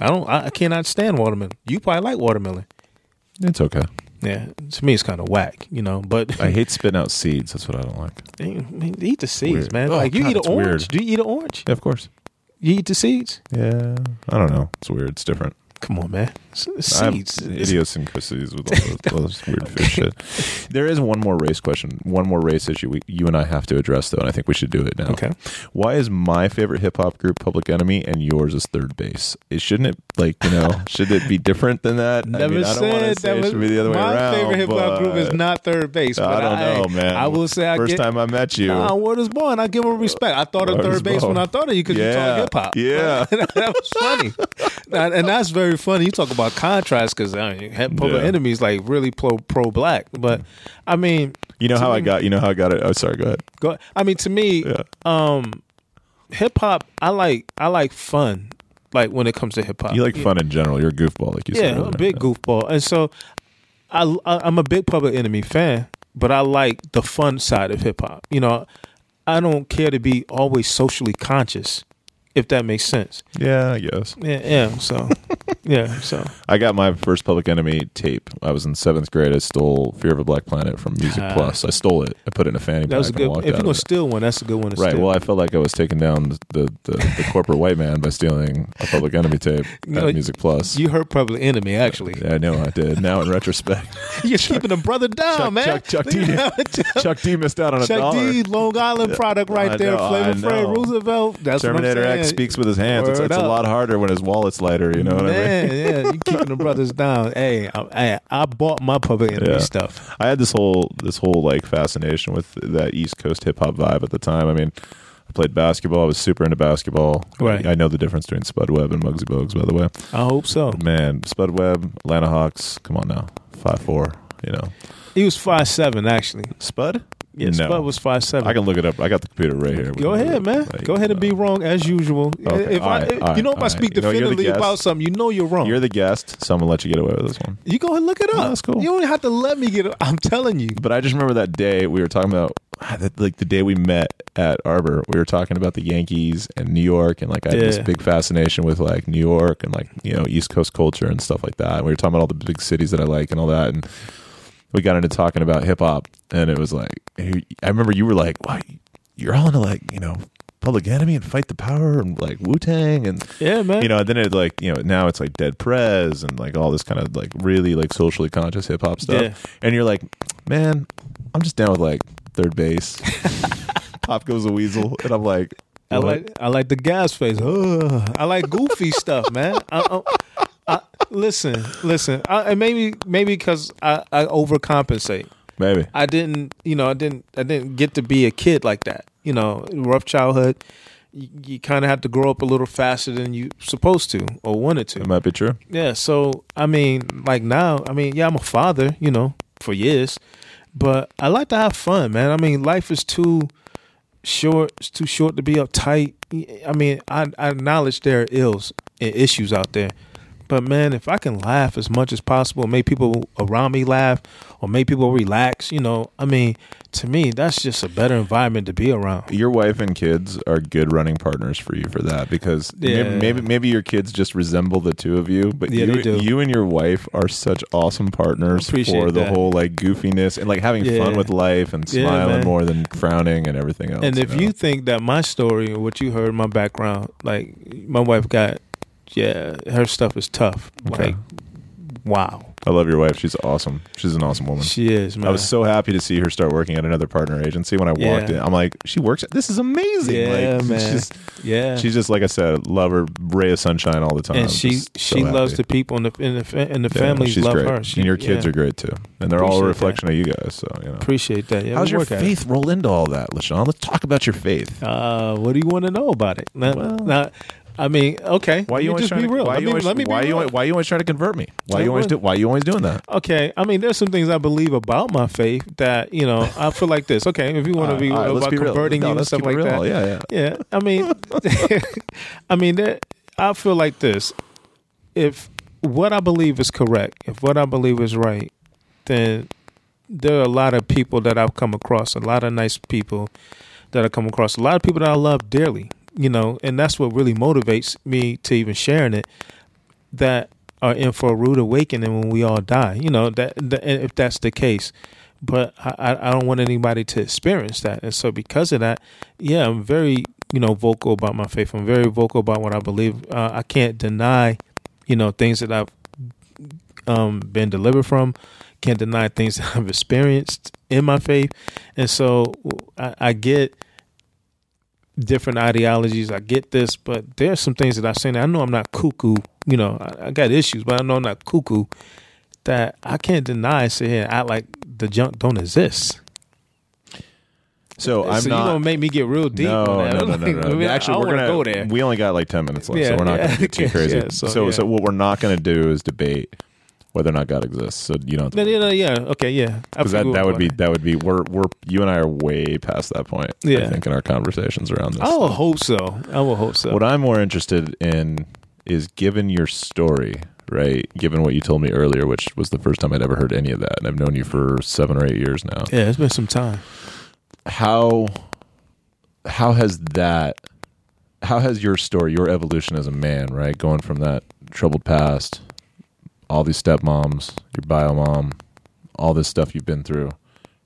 I don't. I, cannot stand watermelon. You probably like watermelon. it's okay. Yeah, to me it's kind of whack, you know. But I hate spitting out seeds. That's what I don't like. eat the seeds, Weird. man. Oh, like you God, eat an orange. weird. Do you eat an orange? Yeah, of course. You eat the seeds? Yeah, I don't know. It's weird. It's different. Come on, man. I Seeds. Idiosyncrasies with all those, those weird [LAUGHS] fish shit. There is one more race question, one more race issue we, you and I have to address, though, and I think we should do it now. Okay. Why is my favorite hip hop group Public Enemy and yours is Third Bass? It shouldn't it like you know? [LAUGHS] should it be different than that? I Never mean, I don't said say that it should be the other way my favorite hip hop group is not third Bass. But I don't know, man. I will say I First get, time I met you. Nah, word is born. I give him respect. I thought of Word is third Bass born. when I thought of you because you Yeah. talk hip hop. Yeah. [LAUGHS] that was funny, and and that's very funny. You talk about contrast because I mean, Public Yeah. Enemy is like really pro pro black, but I mean, you know how I got? You know how I got it? Oh, sorry. Go ahead. Go. I mean, to me, Yeah. um, hip hop. I like. I like fun. Like when it comes to hip hop, You like fun in general. You're a goofball, like you said. Yeah, I'm a big goofball, and so I, I I'm a big Public Enemy fan, but I like the fun side of hip hop. You know, I don't care to be always socially conscious, if that makes sense. Yeah, I guess. Yeah, yeah. So [LAUGHS] Yeah. So I got my first Public Enemy tape. I was in seventh grade. I stole "Fear of a Black Planet" from Music Ah. Plus. I stole it. I put it in a fanny that was a pack and good. If you're gonna steal one, that's a good one to Right. steal. Well, I felt like I was taking down the, the, the corporate white man by stealing a Public Enemy tape [LAUGHS] You at Music Plus. you hurt Public Enemy actually. yeah, I know I did. Now in [LAUGHS] retrospect, You're keeping a brother down, Chuck- man. Chuck- Chuck D. [LAUGHS] Chuck D missed out on a Chuck dollar. D, Long Island product right I there. know, Flavor Fred. Roosevelt. That's Terminator what I'm saying. X speaks with his hands. It's, it's a lot harder when his wallet's lighter. You know what I mean? Yeah, you keeping the brothers down. Hey, I, I, I bought my Public Enemy Yeah. stuff. I had this whole this whole like fascination with that East Coast hip hop vibe at the time. I mean, I played basketball. I was super into basketball. Right. I know the difference between Spud Webb and Muggsy Bogues, by the way. I hope so. Man, Spud Webb, Atlanta Hawks. Come on now, five four. You know, He was five seven actually. Spud. Yeah, no. Spud was five seven. I can look it up. I got the computer right here. Go ahead, man. Like, Go ahead and be uh, wrong as usual. Okay, If all I, right, if- all you know, if I speak right. You know, definitively about something, you know you're wrong. You're the guest, so I'm gonna let you get away with this one. you go ahead and look it up. No, that's cool. You don't have to let me get it. I'm telling you. But I just remember that day we were talking about, like the day we met at Arbor. We were talking about the Yankees and New York, and like I had this big fascination with like New York and like you know East Coast culture and stuff like that. And we were talking about all the big cities that I like and all that, and we got into talking about hip hop, and it was like I remember you were like, "Why you're all into like you know." Public Enemy and Fight the Power and like Wu Tang and Yeah, man. you know, and then it like you know now it's like Dead Prez and like all this kind of like really like socially conscious hip hop stuff. Yeah. And you're like, man, I'm just down with like third Bass. [LAUGHS] Pop goes a weasel, and I'm like, I like I like the gas face. Ugh. I like goofy stuff, man. I, I, I, listen, listen. I, and maybe maybe because I, I overcompensate. maybe I didn't, you know, I didn't, I didn't get to be a kid like that. You know, rough childhood. You, you kind of have to grow up a little faster than you supposed to or wanted to. it might be true. Yeah. So I mean, like now, I mean, yeah, I'm a father. You know, for years, but I like to have fun, man. I mean, life is too short. It's too short to be uptight. I mean, I, I acknowledge there are ills and issues out there, but man, if I can laugh as much as possible, make people around me laugh, or make people relax, you know, I mean, to me, that's just a better environment to be around. Your wife and kids are good running partners for you for that because Yeah. maybe, maybe maybe your kids just resemble the two of you, but Yeah, you you and your wife are such awesome partners for the that. whole like goofiness and like having Yeah. fun with life and smiling more than frowning and everything else. And if know? you think that my story or what you heard, my background, like my wife got, yeah, her stuff is tough. Okay. Like, wow, I love your wife, she's awesome. She's an awesome woman. she is, man. I was so happy to see her start working at another partner agency when I walked in. I'm like, she works. This is amazing. Yeah, like, [LAUGHS] man. She's just, yeah, she's just like I said, love her, ray of sunshine all the time. and she just she so loves the people and the and the, fa- and the Yeah, families she's love great. her. She, and your kids yeah. are great too, and they're all a Appreciate reflection of you guys. So you know. Appreciate that. Yeah, How's we your work at it. faith roll into all that, LaShawn? Let's talk about your faith. Uh, what do you want to know about it? Now, Well- now, I mean, okay. Why you always just trying be to, real? Why let you me, always, let me why you why you always trying to convert me? Why you always do? Why you always doing that? Okay, I mean, there's some things I believe about my faith that you know I feel like this. Okay, if you want to be right, about be converting No, you and stuff like that, Yeah, yeah. yeah. I mean, [LAUGHS] I mean, there, I feel like this. If what I believe is correct, if what I believe is right, then there are a lot of people that I've come across, a lot of nice people that I come across, a lot of people that I love dearly, you know, and that's what really motivates me to even sharing it. That are in for a rude awakening when we all die, you know, that, that if that's the case. But I, I don't want anybody to experience that, and so because of that, yeah, I'm very you know vocal about my faith. I'm very vocal about what I believe. Uh, I can't deny, you know, things that I've um, been delivered from. Can't deny things [LAUGHS] that I've experienced in my faith, and so I, I get different ideologies. I get this, but there's some things that I've seen. I know I'm not cuckoo. You know, I, I got issues, but I know I'm not cuckoo. That I can't deny. Sit here and act like the junk don't exist. So I'm so not. you gonna make me get real deep no, on that? no, no, [LAUGHS] no, no, I mean, Actually, we're gonna go there. We only got like ten minutes left, Yeah, so we're not yeah. gonna get too [LAUGHS] crazy. Yeah, so, so, yeah. so, what we're not gonna do is debate whether or not God exists. So you don't. No, no, yeah, okay, yeah. Because that, that would be that would be we're we're you and I are way past that point. Yeah, I think in our conversations around this. I will hope so. I will hope so. What I'm more interested in is given your story, right? Given what you told me earlier, which was the first time I'd ever heard any of that, and I've known you for seven or eight years now. yeah, it's been some time. How how has that how has your story, your evolution as a man, right, going from that troubled past, all these stepmoms, your bio mom, all this stuff you've been through,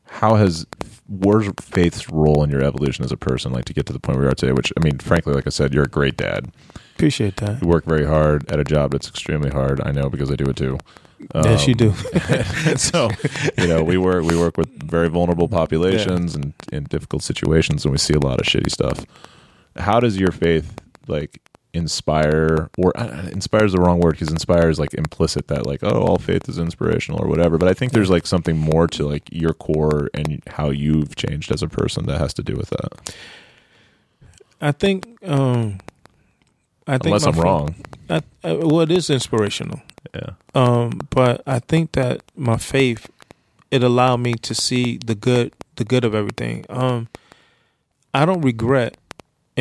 how has where's faith's role in your evolution as a person, like to get to the point where you are today? Which I mean, frankly, like I said, you're a great dad. Appreciate that. You work very hard at a job that's extremely hard. I know because I do it too. yes, you Um, do. [LAUGHS] [LAUGHS] so you know we work we work with very vulnerable populations and in difficult situations and we see a lot of shitty stuff how does your faith like inspire or uh, inspire is the wrong word because inspire is like implicit that like oh all faith is inspirational or whatever but i think there's like something more to like your core and how you've changed as a person that has to do with that I think. Um, I think unless i'm wrong I, I, well, it is inspirational. yeah Um, but I think that my faith it allowed me to see the good, the good of everything. Um, I don't regret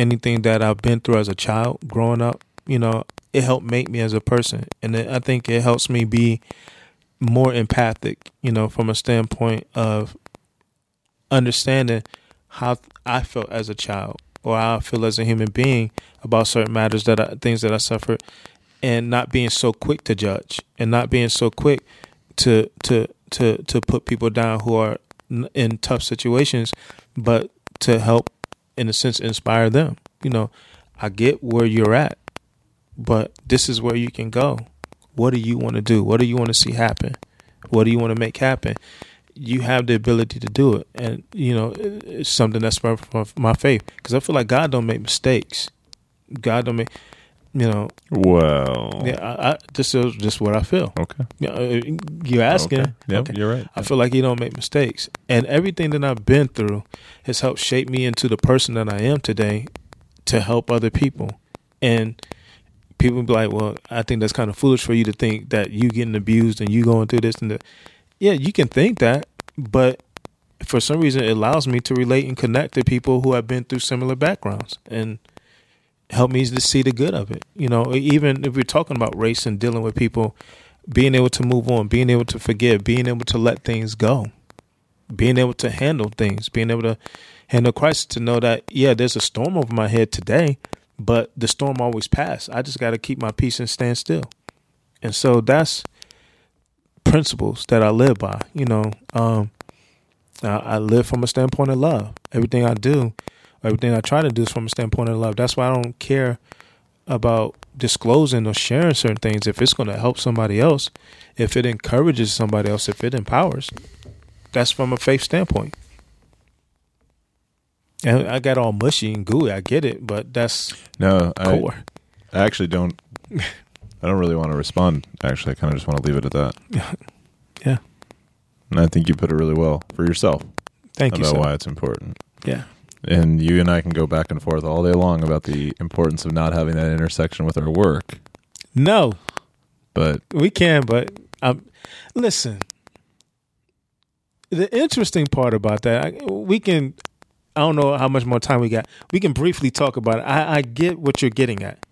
anything that I've been through as a child growing up. You know, it helped make me as a person, and I think it helps me be more empathic. You know, from a standpoint of understanding how I felt as a child or how I feel as a human being about certain matters that I, things that I suffered and not being so quick to judge and not being so quick to to to to put people down who are in tough situations but to help in a sense inspire them. You know i get where you're at but this is where you can go. What do you want to do? What do you want to see happen? What do you want to make happen? You have the ability to do it. And you know it's something that's from from my faith. Because i feel like god don't make mistakes. God don't make you know well yeah, I, I, this is just what I feel. okay uh, You're asking. okay. Yep, Okay. you're right I feel like you don't make mistakes, and everything that I've been through has helped shape me into the person that I am today, to help other people. And people be like, "Well, I think that's kind of foolish for you to think that you getting abused and you going through this and that." Yeah, you can think that, but for some reason, it allows me to relate and connect to people who have been through similar backgrounds and help me to see the good of it. You know, even if we're talking about race and dealing with people, being able to move on, being able to forgive, being able to let things go, being able to handle things, being able to handle crisis, to know that, yeah, there's a storm over my head today, but the storm always passes. I just got to keep my peace and stand still. And so that's principles that I live by. You know, um, I, I live from a standpoint of love. Everything I do, everything I try to do is from a standpoint of love. That's why I don't care about disclosing or sharing certain things if it's going to help somebody else, if it encourages somebody else, if it empowers. That's from a faith standpoint. And I got all mushy and gooey. I get it, but that's no I, core. I actually don't. I don't really want to respond. Actually, I kind of just want to leave it at that. [LAUGHS] Yeah. And I think you put it really well for yourself Thank you. about why it's important. Yeah. And you and I can go back and forth all day long about the importance of not having that intersection with our work. No, But we can, but um, listen. The interesting part about that, I, we can. I don't know how much more time we got. We can briefly talk about it. I, I get what you're getting at,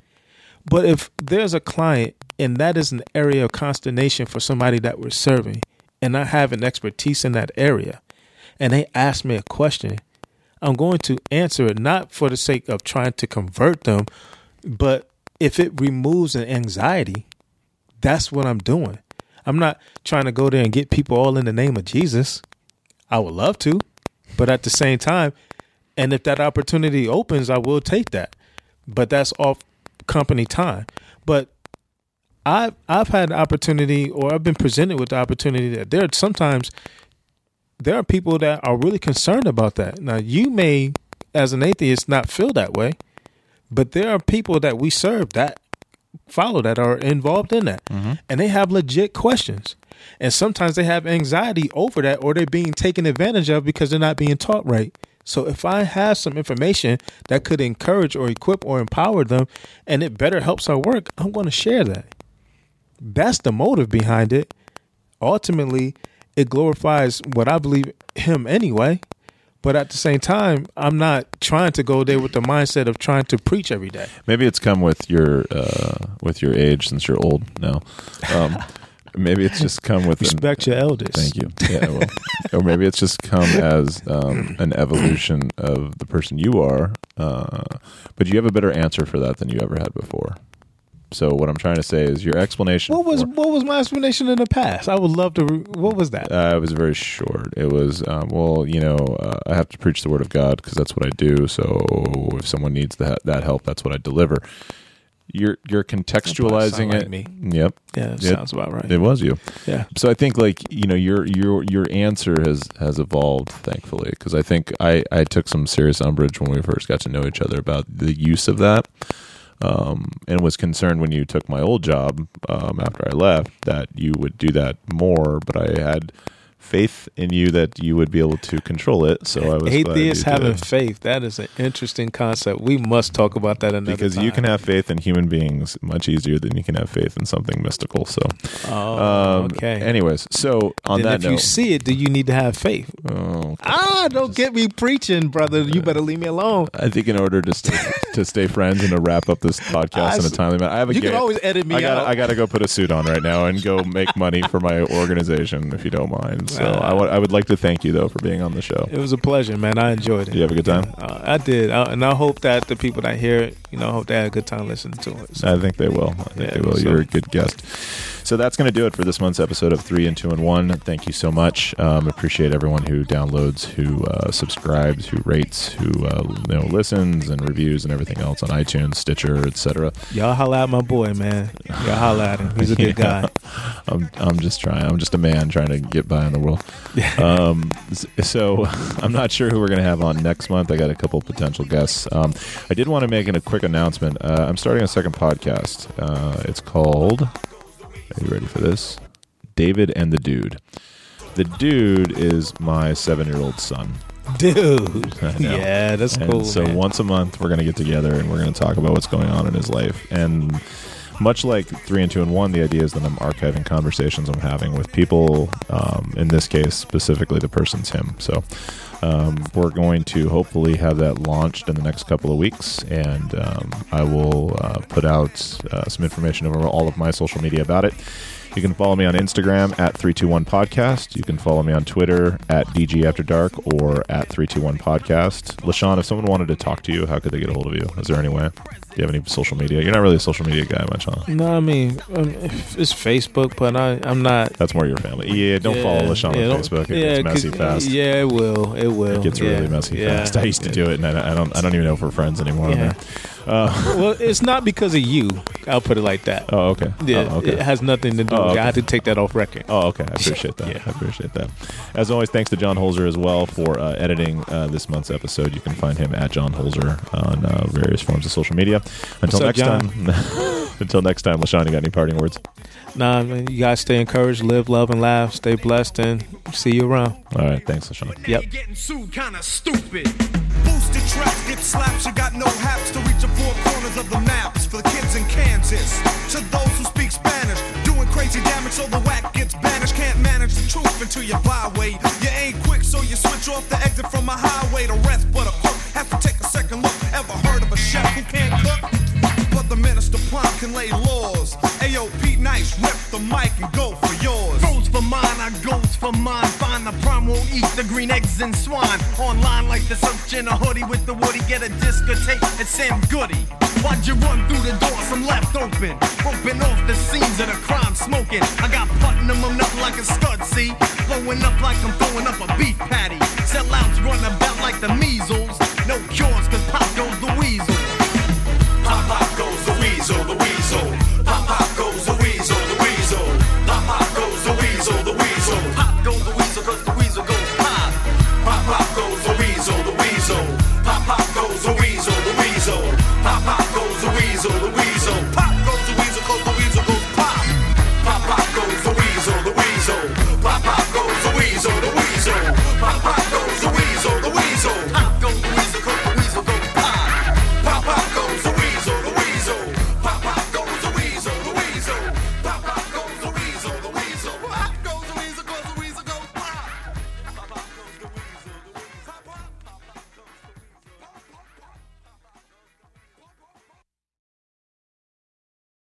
but if there's a client and that is an area of consternation for somebody that we're serving, and I have an expertise in that area, and they ask me a question, I'm going to answer it not for the sake of trying to convert them, but if it removes an anxiety, that's what I'm doing. I'm not trying to go there and get people all in the name of Jesus. I would love to, but at the same time, and if that opportunity opens, I will take that. But that's off company time. But I've I've had the opportunity, or I've been presented with the opportunity that there are sometimes there are people that are really concerned about that. Now, you may, as an atheist, not feel that way, but there are people that we serve that follow that are involved in that, mm-hmm. and they have legit questions. And sometimes they have anxiety over that, or they're being taken advantage of because they're not being taught right. So if I have some information that could encourage or equip or empower them, and it better helps our work, I'm going to share that. That's the motive behind it. Ultimately, it glorifies what I believe him anyway. But at the same time, I'm not trying to go there with the mindset of trying to preach every day. maybe it's come with your uh, with your age since you're old now. Um, [LAUGHS] maybe it's just come with an- Respect your elders. Thank you. Yeah, well, [LAUGHS] or maybe it's just come as um, an evolution of the person you are. Uh, but you have a better answer for that than you ever had before. So what I'm trying to say is your explanation. What was for- what was my explanation in the past? I would love to. Re- what was that? Uh, it was very short. It was, um, well, you know, uh, I have to preach the word of God because that's what I do. So if someone needs that that help, that's what I deliver. You're you're contextualizing sound like it. me. Yep, yeah, that it- sounds about right. it was you. yeah. So I think like you know your your your answer has has evolved thankfully because I think I I took some serious umbrage when we first got to know each other about the use of that. Um, and was concerned when you took my old job um, after I left that you would do that more, but I had faith in you that you would be able to control it. So I was Atheists you did. having faith. That is an interesting concept. We must talk about that another because time. you can have faith in human beings much easier than you can have faith in something mystical. So, Oh, um, okay. Anyways, so on then that if note, you see it, do you need to have faith? oh, Ah, don't get me preaching, brother. You better leave me alone. I think in order to stay, to stay friends and to wrap up this podcast in a timely manner, I have a You can always edit me I. I gotta go put a suit on right now and go make money for my organization, if you don't mind. [LAUGHS] So I wa- I would like to thank you though for being on the show. It was a pleasure, man. I enjoyed it. Did you have a good time? Uh, I did, uh, and I hope that the people that hear it, you know, hope they had a good time listening to it. So, I think they will. I think Yeah, they will. so- You're a good guest. So that's going to do it for this month's episode of Three and Two and One. Thank you so much. Um, appreciate everyone who downloads, who uh, subscribes, who rates, who uh, you know listens and reviews and everything else on iTunes, Stitcher, etc. y'all holla at my boy, man. Y'all holla at him. He's a good [LAUGHS] guy. I'm I'm just trying. I'm just a man trying to get by in the world. Um, so [LAUGHS] I'm not sure who we're going to have on next month. I got a couple potential guests. Um, I did want to make a quick announcement. Uh, I'm starting a second podcast. Uh, it's called. Are you ready for this? David and the Dude. The dude is my seven-year-old son. Dude. [LAUGHS] Yeah, that's And cool. so man. once a month, we're going to get together and we're going to talk about what's going on in his life. And much like three and two and one, the idea is that I'm archiving conversations I'm having with people. Um, in this case, specifically, the person's him. So um, we're going to hopefully have that launched in the next couple of weeks, and um, I will uh, put out uh, some information over all of my social media about it. You can follow me on Instagram at 321 Podcast. You can follow me on Twitter at DG After Dark or at 321 Podcast. LaShawn, if someone wanted to talk to you, how could they get a hold of you? Is there any way? Do you have any social media? You're not really a social media guy much, huh? No, I mean um, it's Facebook, but I, I'm not. That's more your family. Yeah, don't follow LaShawn yeah, on Facebook. It yeah, gets messy fast. Yeah, it will. It will. It gets yeah, really messy yeah, fast. I used to do it, and I, I don't. I don't even know if we're friends anymore. Yeah. Man. Uh, well, it's not because of you. I'll put it like that. oh, okay. Yeah, Oh, okay. it has nothing to do. Oh, with it. okay. I had to take that off record. Oh, okay. I appreciate [LAUGHS] that. Yeah. I appreciate that. As always, thanks to John Holzer as well for uh, editing uh, this month's episode. You can find him at John Holzer on uh, various forms of social media. Until up, next John? time. [LAUGHS] until next time, Lashawn, you got any parting words? Nah, man, you guys stay encouraged, live, love, and laugh. Stay blessed, and see you around. All right. Thanks, Lashawn. Yep. Getting sued kinda stupid. Boosted traps get slaps, you got no haps to reach of the maps. For the kids in Kansas, to those who speak Spanish, doing crazy damage so the whack gets banished. Can't manage the truth until you byway. You ain't quick, so you switch off the exit from a highway. to rest but a crook have to take a second look. Ever heard of a chef who can't cook? But the minister Plum can lay laws. Ayo, Pete Nice, rip the mic and go for yours. Goes for mine, I goes for mine. Find the prime, won't eat the green eggs and swine. Online like the search in a hoodie with the woody. Get a discotheque at Sam Goody. Why'd you run through the door? Some left open. Roping off the scenes of the crime smoking. I got Putnam, I'm nothing like a scud, see? Blowing up like I'm throwing up a beef patty. Sellouts run about like the measles. No cures, cause pop goes the weasel.